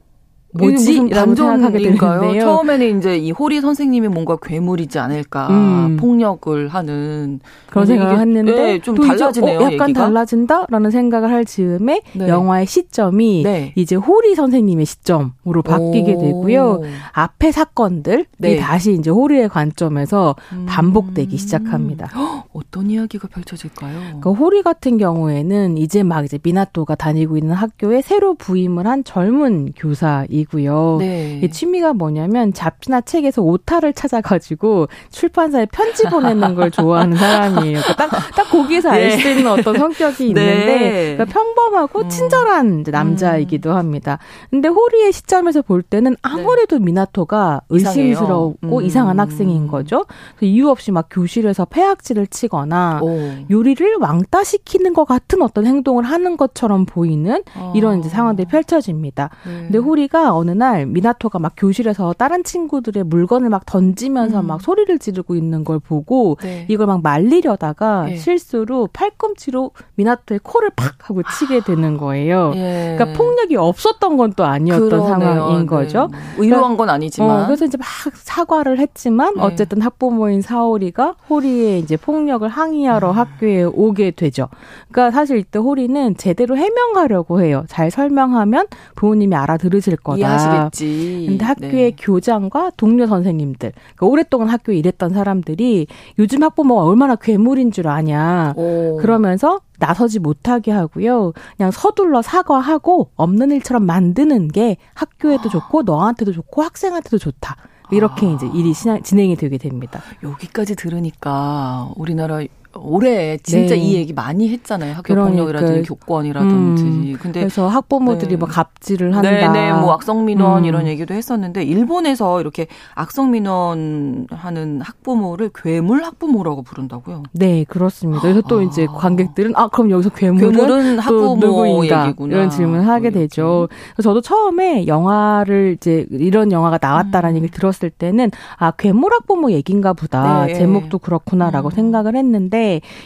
Speaker 2: 뭐지? 라고 생각하게 되는데요. 처음에는 이제 이 호리 선생님이 뭔가 괴물이지 않을까 음. 폭력을 하는
Speaker 6: 그런 생각을 했는데 네, 좀 달라지네요. 어, 약간 얘기가? 달라진다라는 생각을 할 즈음에 네. 영화의 시점이 네. 이제 호리 선생님의 시점으로 바뀌게 오. 되고요. 앞에 사건들이 네. 다시 이제 호리의 관점에서 음. 반복되기 시작합니다.
Speaker 2: 어떤 이야기가 펼쳐질까요?
Speaker 6: 그러니까 호리 같은 경우에는 이제 막 이제 미나토가 다니고 있는 학교에 새로 부임을 한 젊은 교사이 고요. 네. 이 취미가 뭐냐면 잡지나 책에서 오타를 찾아가지고 출판사에 편지 보내는 걸 좋아하는 사람이에요. 그러니까 딱, 딱 거기에서 네. 알수 있는 어떤 성격이 있는데 네. 그러니까 평범하고 음. 친절한 남자이기도 합니다. 근데 호리의 시점에서 볼 때는 아무래도 네. 미나토가 의심스럽고 음. 이상한 학생인 거죠. 이유 없이 막 교실에서 폐악질을 치거나 오. 요리를 왕따 시키는 것 같은 어떤 행동을 하는 것처럼 보이는 어. 이런 이제 상황들이 펼쳐집니다. 네. 근데 호리가 어느 날 미나토가 막 교실에서 다른 친구들의 물건을 막 던지면서 음. 막 소리를 지르고 있는 걸 보고 네. 이걸 막 말리려다가 네. 실수로 팔꿈치로 미나토의 코를 팍 하고 치게 되는 거예요. 예. 그러니까 폭력이 없었던 건 또 아니었던 그러네요. 상황인 네. 거죠.
Speaker 2: 의도한 건 아니지만. 어,
Speaker 6: 그래서 이제 막 사과를 했지만 네. 어쨌든 학부모인 사오리가 호리의 이제 폭력을 항의하러 음. 학교에 오게 되죠. 그러니까 사실 이때 호리는 제대로 해명하려고 해요. 잘 설명하면 부모님이 알아들으실 거다.
Speaker 2: 이해하시겠지.
Speaker 6: 근데 학교의 네. 교장과 동료 선생님들, 그러니까 오랫동안 학교에 일했던 사람들이 요즘 학부모가 얼마나 괴물인 줄 아냐. 오. 그러면서 나서지 못하게 하고요. 그냥 서둘러 사과하고 없는 일처럼 만드는 게 학교에도 좋고 너한테도 좋고 학생한테도 좋다. 이렇게 아. 이제 일이 진행이 되게 됩니다.
Speaker 2: 여기까지 들으니까 우리나라 올해 진짜 네. 이 얘기 많이 했잖아요. 학교 그러니까. 폭력이라든지 교권이라든지. 음.
Speaker 6: 근데 그래서 학부모들이 네. 뭐 갑질을 한다.
Speaker 2: 네, 네. 뭐 악성 민원 음. 이런 얘기도 했었는데 일본에서 이렇게 악성 민원 하는 학부모를 괴물 학부모라고 부른다고요.
Speaker 6: 네, 그렇습니다. 그래서 또 아. 이제 관객들은 아, 그럼 여기서 괴물은, 괴물은 학부모 누구인가 얘기구나. 이런 질문을 하게 되죠. 그래서 저도 처음에 영화를 이제 이런 영화가 나왔다라는 음. 얘기를 들었을 때는 아, 괴물 학부모 얘긴가 보다. 네. 제목도 그렇구나라고 음. 생각을 했는데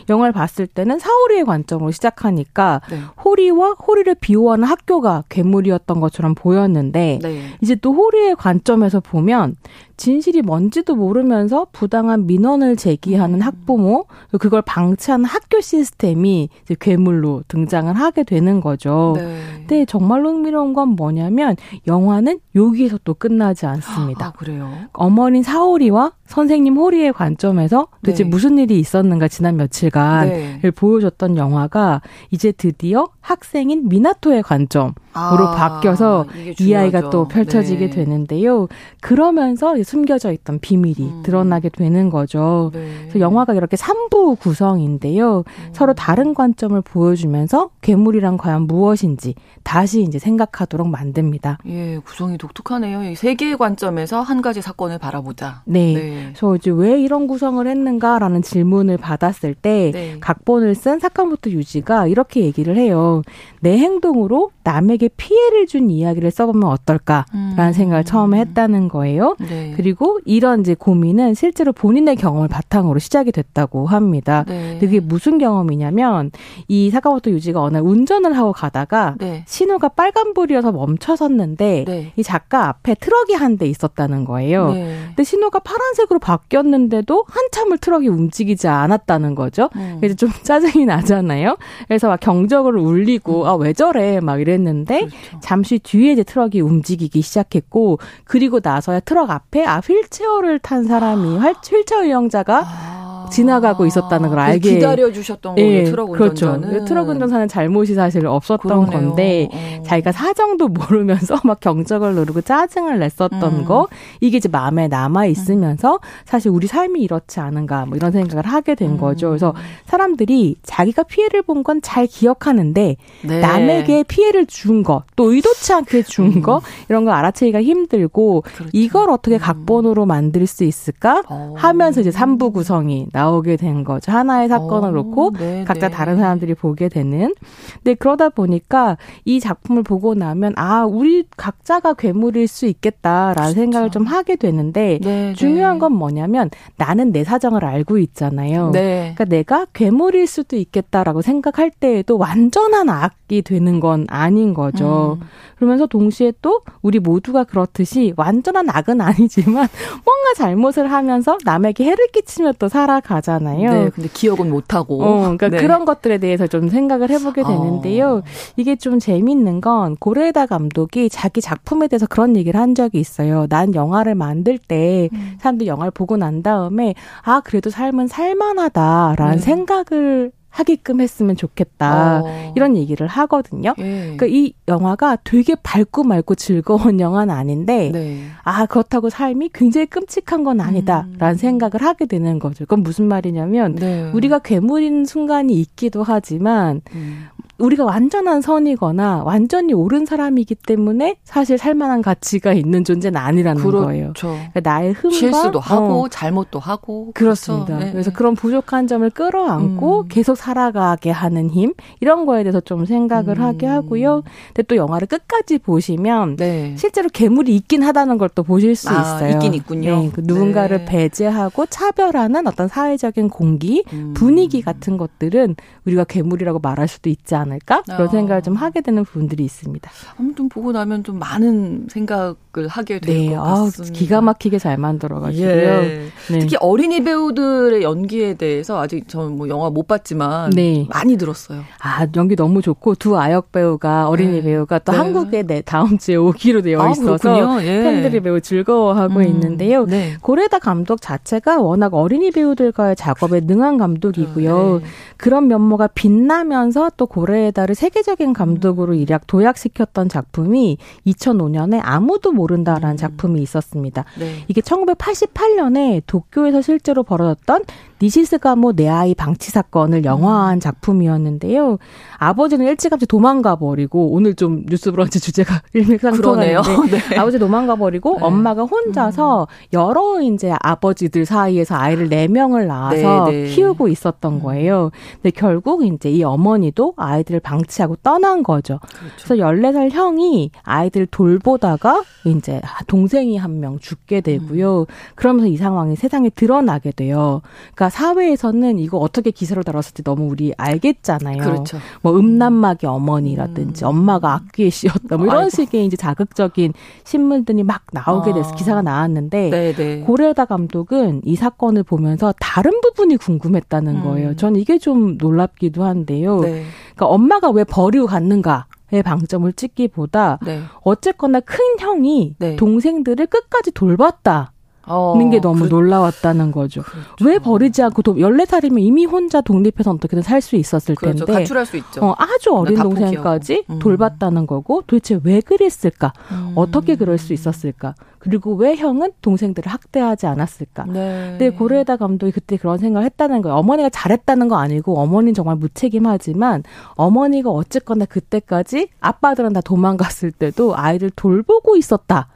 Speaker 6: 영화를 봤을 때는 사오리의 관점으로 시작하니까 네. 호리와 호리를 비호하는 학교가 괴물이었던 것처럼 보였는데 네. 이제 또 호리의 관점에서 보면 진실이 뭔지도 모르면서 부당한 민원을 제기하는 음. 학부모, 그걸 방치하는 학교 시스템이 괴물로 등장을 하게 되는 거죠. 네. 근데 정말로 흥미로운 건 뭐냐면 영화는 여기에서 또 끝나지 않습니다.
Speaker 2: 아, 그래요?
Speaker 6: 어머니 사오리와 선생님 호리의 관점에서 도대체 네. 무슨 일이 있었는가 지난 며칠간을 네. 보여줬던 영화가 이제 드디어 학생인 미나토의 관점 으로 아, 바뀌어서 이 아이가 또 펼쳐지게 네. 되는데요. 그러면서 숨겨져 있던 비밀이 음. 드러나게 되는 거죠. 네. 그래서 영화가 이렇게 3부 구성인데요. 음. 서로 다른 관점을 보여주면서 괴물이란 과연 무엇인지 다시 이제 생각하도록 만듭니다.
Speaker 2: 예, 구성이 독특하네요. 세 개의 관점에서 한 가지 사건을 바라보자.
Speaker 6: 네. 네. 그래서 이제 왜 이런 구성을 했는가라는 질문을 받았을 때 네. 각본을 쓴 사카모토 유지가 이렇게 얘기를 해요. 내 행동으로 남에게 피해를 준 이야기를 써보면 어떨까라는 음. 생각을 처음에 했다는 거예요. 네. 그리고 이런 이제 고민은 실제로 본인의 경험을 바탕으로 시작이 됐다고 합니다. 네. 그게 무슨 경험이냐면 이 사카모토 유지가 어느 날 운전을 하고 가다가 네. 신호가 빨간불이어서 멈춰섰는데 네. 이 작가 앞에 트럭이 한 대 있었다는 거예요. 네. 근데 신호가 파란색으로 바뀌었는데도 한참을 트럭이 움직이지 않았다는 거죠. 음. 그래서 좀 짜증이 나잖아요. 그래서 막 경적을 울리고 음. 아왜 저래 막 이랬는데 그렇죠. 잠시 뒤에 이제 트럭이 움직이기 시작했고 그리고 나서야 트럭 앞에 아 휠체어를 탄 사람이 아. 휠체어 이용자가 아. 지나가고 있었다는 걸 알게
Speaker 2: 기다려 주셨던 거예요. 예, 트럭
Speaker 6: 그렇죠. 운전자는 그렇죠. 트럭 운전사는 잘못이 사실 없었던 그러네요. 건데 어. 자기가 사정도 모르면서 막 경적을 누르고 짜증을 냈었던 음. 거 이게 이제 마음에 남아 있으면서 음. 사실 우리 삶이 이렇지 않은가 뭐 이런 생각을 하게 된 음. 거죠. 그래서 사람들이 자기가 피해를 본 건 잘 기억하는데 네. 남에게 피해를 준 거, 또 의도치 않게 준 음. 거 이런 걸 알아채기가 힘들고 그렇죠. 이걸 어떻게 음. 각본으로 만들 수 있을까 어. 하면서 이제 삼부 구성이 나오게 된 거죠. 하나의 사건을 어, 놓고 네, 각자 네. 다른 사람들이 보게 되는. 근데 그러다 보니까 이 작품을 보고 나면 아 우리 각자가 괴물일 수 있겠다라는 그렇죠. 생각을 좀 하게 되는데 네, 중요한 네. 건 뭐냐면 나는 내 사정을 알고 있잖아요. 네. 그러니까 내가 괴물일 수도 있겠다라고 생각할 때에도 완전한 악이 되는 건 아닌 거죠. 음. 그러면서 동시에 또 우리 모두가 그렇듯이 완전한 악은 아니지만 뭔가 잘못을 하면서 남에게 해를 끼치며 또 살아가 잖아요.
Speaker 2: 네, 근데 기억은 못 하고.
Speaker 6: 어, 그러니까 네. 그런 것들에 대해서 좀 생각을 해보게 되는데요. 어. 이게 좀 재밌는 건 고레다 감독이 자기 작품에 대해서 그런 얘기를 한 적이 있어요. 난 영화를 만들 때 음. 사람들이 영화를 보고 난 다음에 아 그래도 삶은 살만하다라는 네. 생각을 하게끔 했으면 좋겠다. 어. 이런 얘기를 하거든요. 예. 그러니까 이 영화가 되게 밝고 맑고 즐거운 영화는 아닌데, 네. 아, 그렇다고 삶이 굉장히 끔찍한 건 아니다. 음. 라는 생각을 하게 되는 거죠. 그건 무슨 말이냐면, 네. 우리가 괴물인 순간이 있기도 하지만, 음. 우리가 완전한 선이거나 완전히 옳은 사람이기 때문에 사실 살만한 가치가 있는 존재는 아니라는 그렇죠. 거예요. 그러니까 나의 흠과
Speaker 2: 실수도 하고 어. 잘못도 하고
Speaker 6: 그렇습니다. 그렇죠. 네. 그래서 그런 부족한 점을 끌어안고 음. 계속 살아가게 하는 힘 이런 거에 대해서 좀 생각을 음. 하게 하고요. 근데 또 영화를 끝까지 보시면 네. 실제로 괴물이 있긴 하다는 걸 또 보실 수 아, 있어요.
Speaker 2: 있긴 있군요. 네,
Speaker 6: 그 누군가를 네. 배제하고 차별하는 어떤 사회적인 공기, 음. 분위기 같은 것들은 우리가 괴물이라고 말할 수도 있지 않 을까 그런 어. 생각을 좀 하게 되는 부분들이 있습니다.
Speaker 2: 아무튼 보고 나면 좀 많은 생각을 하게 될것 네. 같습니다.
Speaker 6: 기가 막히게 잘 만들어가지고요.
Speaker 2: 예. 네. 특히 어린이 배우들의 연기에 대해서 아직 저는 뭐 영화 못 봤지만 네. 많이 들었어요.
Speaker 6: 아 연기 너무 좋고 두 아역 배우가 어린이 네. 배우가 또 네. 한국에 네, 다음 주에 오기로 되어 아, 있어서 예. 팬들이 매우 즐거워하고 음. 있는데요. 네. 고레다 감독 자체가 워낙 어린이 배우들과의 작업에 능한 감독이고요. 네. 그런 면모가 빛나면서 또 고레 에다를 세계적인 감독으로 일약 도약시켰던 작품이 2005년에 아무도 모른다라는 음. 작품이 있었습니다. 네. 이게 1988년에 도쿄에서 실제로 벌어졌던 니시스 가모 내 아이 방치 사건을 영화한 음. 작품이었는데요. 아버지는 일찌감치 도망가 버리고 오늘 좀 뉴스 브런치 주제가 일맥상통하는데 네. 아버지 도망가 버리고 네. 엄마가 혼자서 음. 여러 이제 아버지들 사이에서 아이를 네 명을 낳아서 네, 네. 키우고 있었던 음. 거예요. 근데 결국 이제 이 어머니도 아이들을 방치하고 떠난 거죠. 그렇죠. 그래서 14살 형이 아이들 돌보다가 이제 동생이 한 명 죽게 되고요. 음. 그러면서 이 상황이 세상에 드러나게 돼요. 그러니까 사회에서는 이거 어떻게 기사로 다뤘을지 너무 우리 알겠잖아요. 그렇죠. 뭐 음란마귀 어머니라든지 음. 엄마가 악귀에 씌었다 뭐 이런 아이고. 식의 이제 자극적인 신문들이 막 나오게 돼서 아. 기사가 나왔는데 네네. 네. 고레다 감독은 이 사건을 보면서 다른 부분이 궁금했다는 음. 거예요. 전 이게 좀 놀랍기도 한데요. 네. 그러니까 엄마가 왜 버리고 갔는가? 의 방점을 찍기보다 네. 어쨌거나 큰 형이 네. 동생들을 끝까지 돌봤다. 어, 는게 너무 그, 놀라웠다는 거죠. 그렇죠. 왜 버리지 않고 도, 14살이면 이미 혼자 독립해서 어떻게든 살 수 있었을 그렇죠. 텐데
Speaker 2: 가출할 수 있죠.
Speaker 6: 어, 아주 어린 동생까지 음. 돌봤다는 거고 도대체 왜 그랬을까? 음. 어떻게 그럴 수 있었을까? 그리고 왜 형은 동생들을 학대하지 않았을까? 네. 근데 고레에다 감독이 그때 그런 생각을 했다는 거예요. 어머니가 잘했다는 거 아니고 어머니는 정말 무책임하지만 어머니가 어쨌거나 그때까지 아빠들은 다 도망갔을 때도 아이를 돌보고 있었다.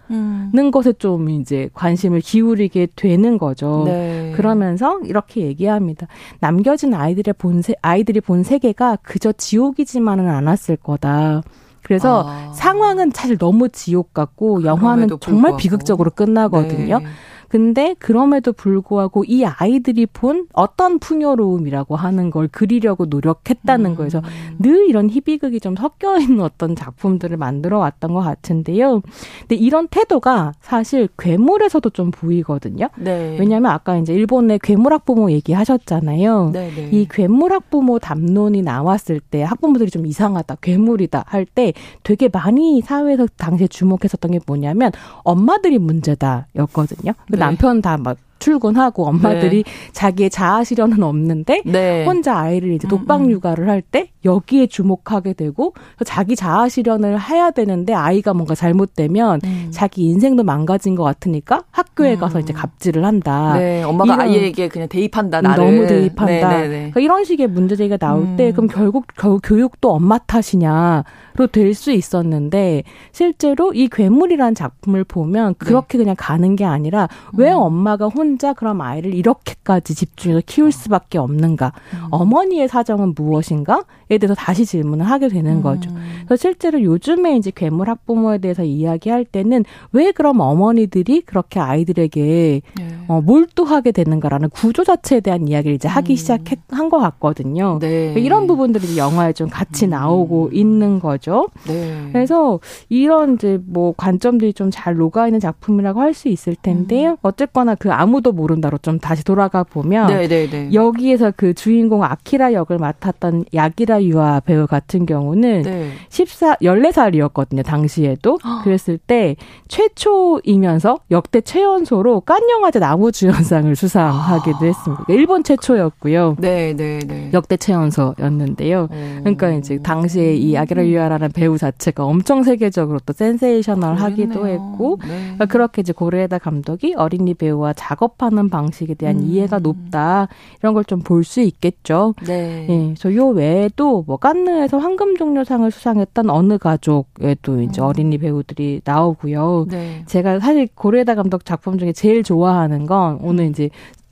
Speaker 6: 는 것에 좀 이제 관심을 기울이게 되는 거죠. 네. 그러면서 이렇게 얘기합니다. 남겨진 아이들의 본 세, 아이들이 본 세계가 그저 지옥이지만은 않았을 거다. 그래서 아. 상황은 사실 너무 지옥 같고 영화는 정말 비극적으로 끝나거든요. 네. 근데 그럼에도 불구하고 이 아이들이 본 어떤 풍요로움이라고 하는 걸 그리려고 노력했다는 음. 거에서 늘 이런 희비극이 좀 섞여 있는 어떤 작품들을 만들어 왔던 것 같은데요. 근데 이런 태도가 사실 괴물에서도 좀 보이거든요. 네. 왜냐하면 아까 이제 일본의 괴물학 부모 얘기하셨잖아요. 네, 네. 이 괴물학 부모 담론이 나왔을 때 학부모들이 좀 이상하다, 괴물이다 할 때 되게 많이 사회에서 당시에 주목했었던 게 뭐냐면 엄마들이 문제다였거든요. 네. 남편 다 막 출근하고 엄마들이 네. 자기의 자아 실현은 없는데 네. 혼자 아이를 이제 독방 음, 음. 육아를 할 때 여기에 주목하게 되고 자기 자아 실현을 해야 되는데 아이가 뭔가 잘못되면 음. 자기 인생도 망가진 것 같으니까 학교에 음. 가서 이제 갑질을 한다.
Speaker 2: 네, 엄마가 아이에게 그냥 대입한다 나를
Speaker 6: 너무 대입한다. 네, 네, 네. 그러니까 이런 식의 문제 제기가 나올 때 음. 그럼 결국 결국 교육도 엄마 탓이냐로 될 수 있었는데 실제로 이 괴물이라는 작품을 보면 그렇게 네. 그냥 가는 게 아니라 왜 엄마가 혼 혼자 그럼 아이를 이렇게까지 집중해서 키울 수밖에 없는가? 음. 어머니의 사정은 무엇인가? 에 대해서 다시 질문을 하게 되는 음. 거죠. 그래서 실제로 요즘에 이제 괴물 학부모에 대해서 이야기할 때는 왜 그럼 어머니들이 그렇게 아이들에게 네. 어, 몰두하게 되는가라는 구조 자체에 대한 이야기를 이제 하기 음. 시작한 것 같거든요. 네. 이런 부분들이 영화에 좀 같이 음. 나오고 있는 거죠. 네. 그래서 이런 이제 뭐 관점들이 좀 잘 녹아 있는 작품이라고 할 수 있을 텐데요. 음. 어쨌거나 그 아무도 모른다로 좀 다시 돌아가 보면 네, 네, 네. 여기에서 그 주인공 아키라 역을 맡았던 야기라 유아 배우 같은 경우는 네. 14 14살이었거든요. 당시에도. 그랬을 때 최초이면서 역대 최연소로 깐 영화제 나무주연상을 수상하기도 했습니다. 그러니까 일본 최초였고요. 네, 네, 네. 역대 최연소였는데요. 그러니까 이제 당시에 이 아기라 유아라는 배우 자체가 엄청 세계적으로 또 센세이셔널 하기도 했고 네. 그러니까 그렇게 이제 고레에다 감독이 어린이 배우와 작업하는 방식에 대한 음. 이해가 높다 이런 걸 좀 볼 수 있겠죠. 네. 예, 저요 외에도 뭐 깐느에서 황금 종려상을 수상했던 어느 가족에도 이제 음. 어린이 배우들이 나오고요. 네. 제가 사실 고레에다 감독 작품 중에 제일 좋아하는 건 오늘 이제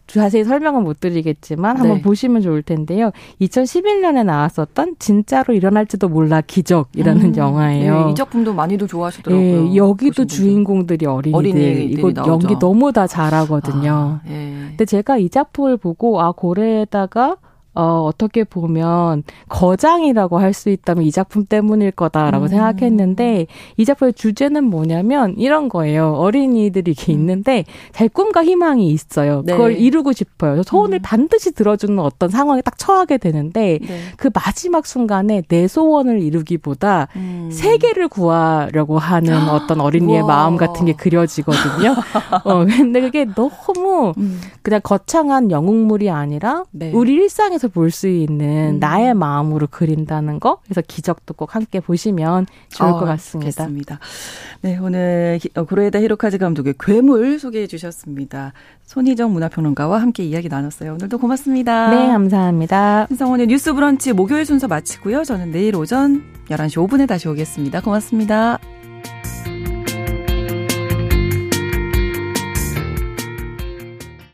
Speaker 6: 자세히 설명은 못 드리겠지만 한번 네. 보시면 좋을 텐데요. 2011년에 나왔었던 진짜로 일어날지도 몰라 기적이라는 음, 영화예요.
Speaker 2: 네, 이 작품도 많이도 좋아하시더라고요. 네,
Speaker 6: 여기도 주인공들이 어린이들. 어린이들 이거 나오죠. 연기 너무 다 잘하거든요. 아, 예. 근데 제가 이 작품을 보고 아 고래에다가 어, 어떻게 보면 거장이라고 할 수 있다면 이 작품 때문일 거다라고 음. 생각했는데 이 작품의 주제는 뭐냐면 이런 거예요. 어린이들이 이렇게 음. 있는데 잘 꿈과 희망이 있어요. 네. 그걸 이루고 싶어요. 소원을 음. 반드시 들어주는 어떤 상황에 딱 처하게 되는데 네. 그 마지막 순간에 내 소원을 이루기보다 음. 세계를 구하려고 하는 어떤 어린이의 마음 같은 게 그려지거든요. 어, 근데 그게 너무 음. 그냥 거창한 영웅물이 아니라 네. 우리 일상에서 현장에서 볼 수 있는 음. 나의 마음으로 그린다는 거. 그래서 기적도 꼭 함께 보시면 좋을 어, 것 같습니다.
Speaker 2: 좋습니다. 네, 오늘 고레에다 히로카즈 감독의 괴물 소개해 주셨습니다. 손희정 문화평론가와 함께 이야기 나눴어요. 오늘도 고맙습니다.
Speaker 6: 네, 감사합니다.
Speaker 2: 신성원의 뉴스 브런치 목요일 순서 마치고요. 저는 내일 오전 11시 5분에 다시 오겠습니다. 고맙습니다.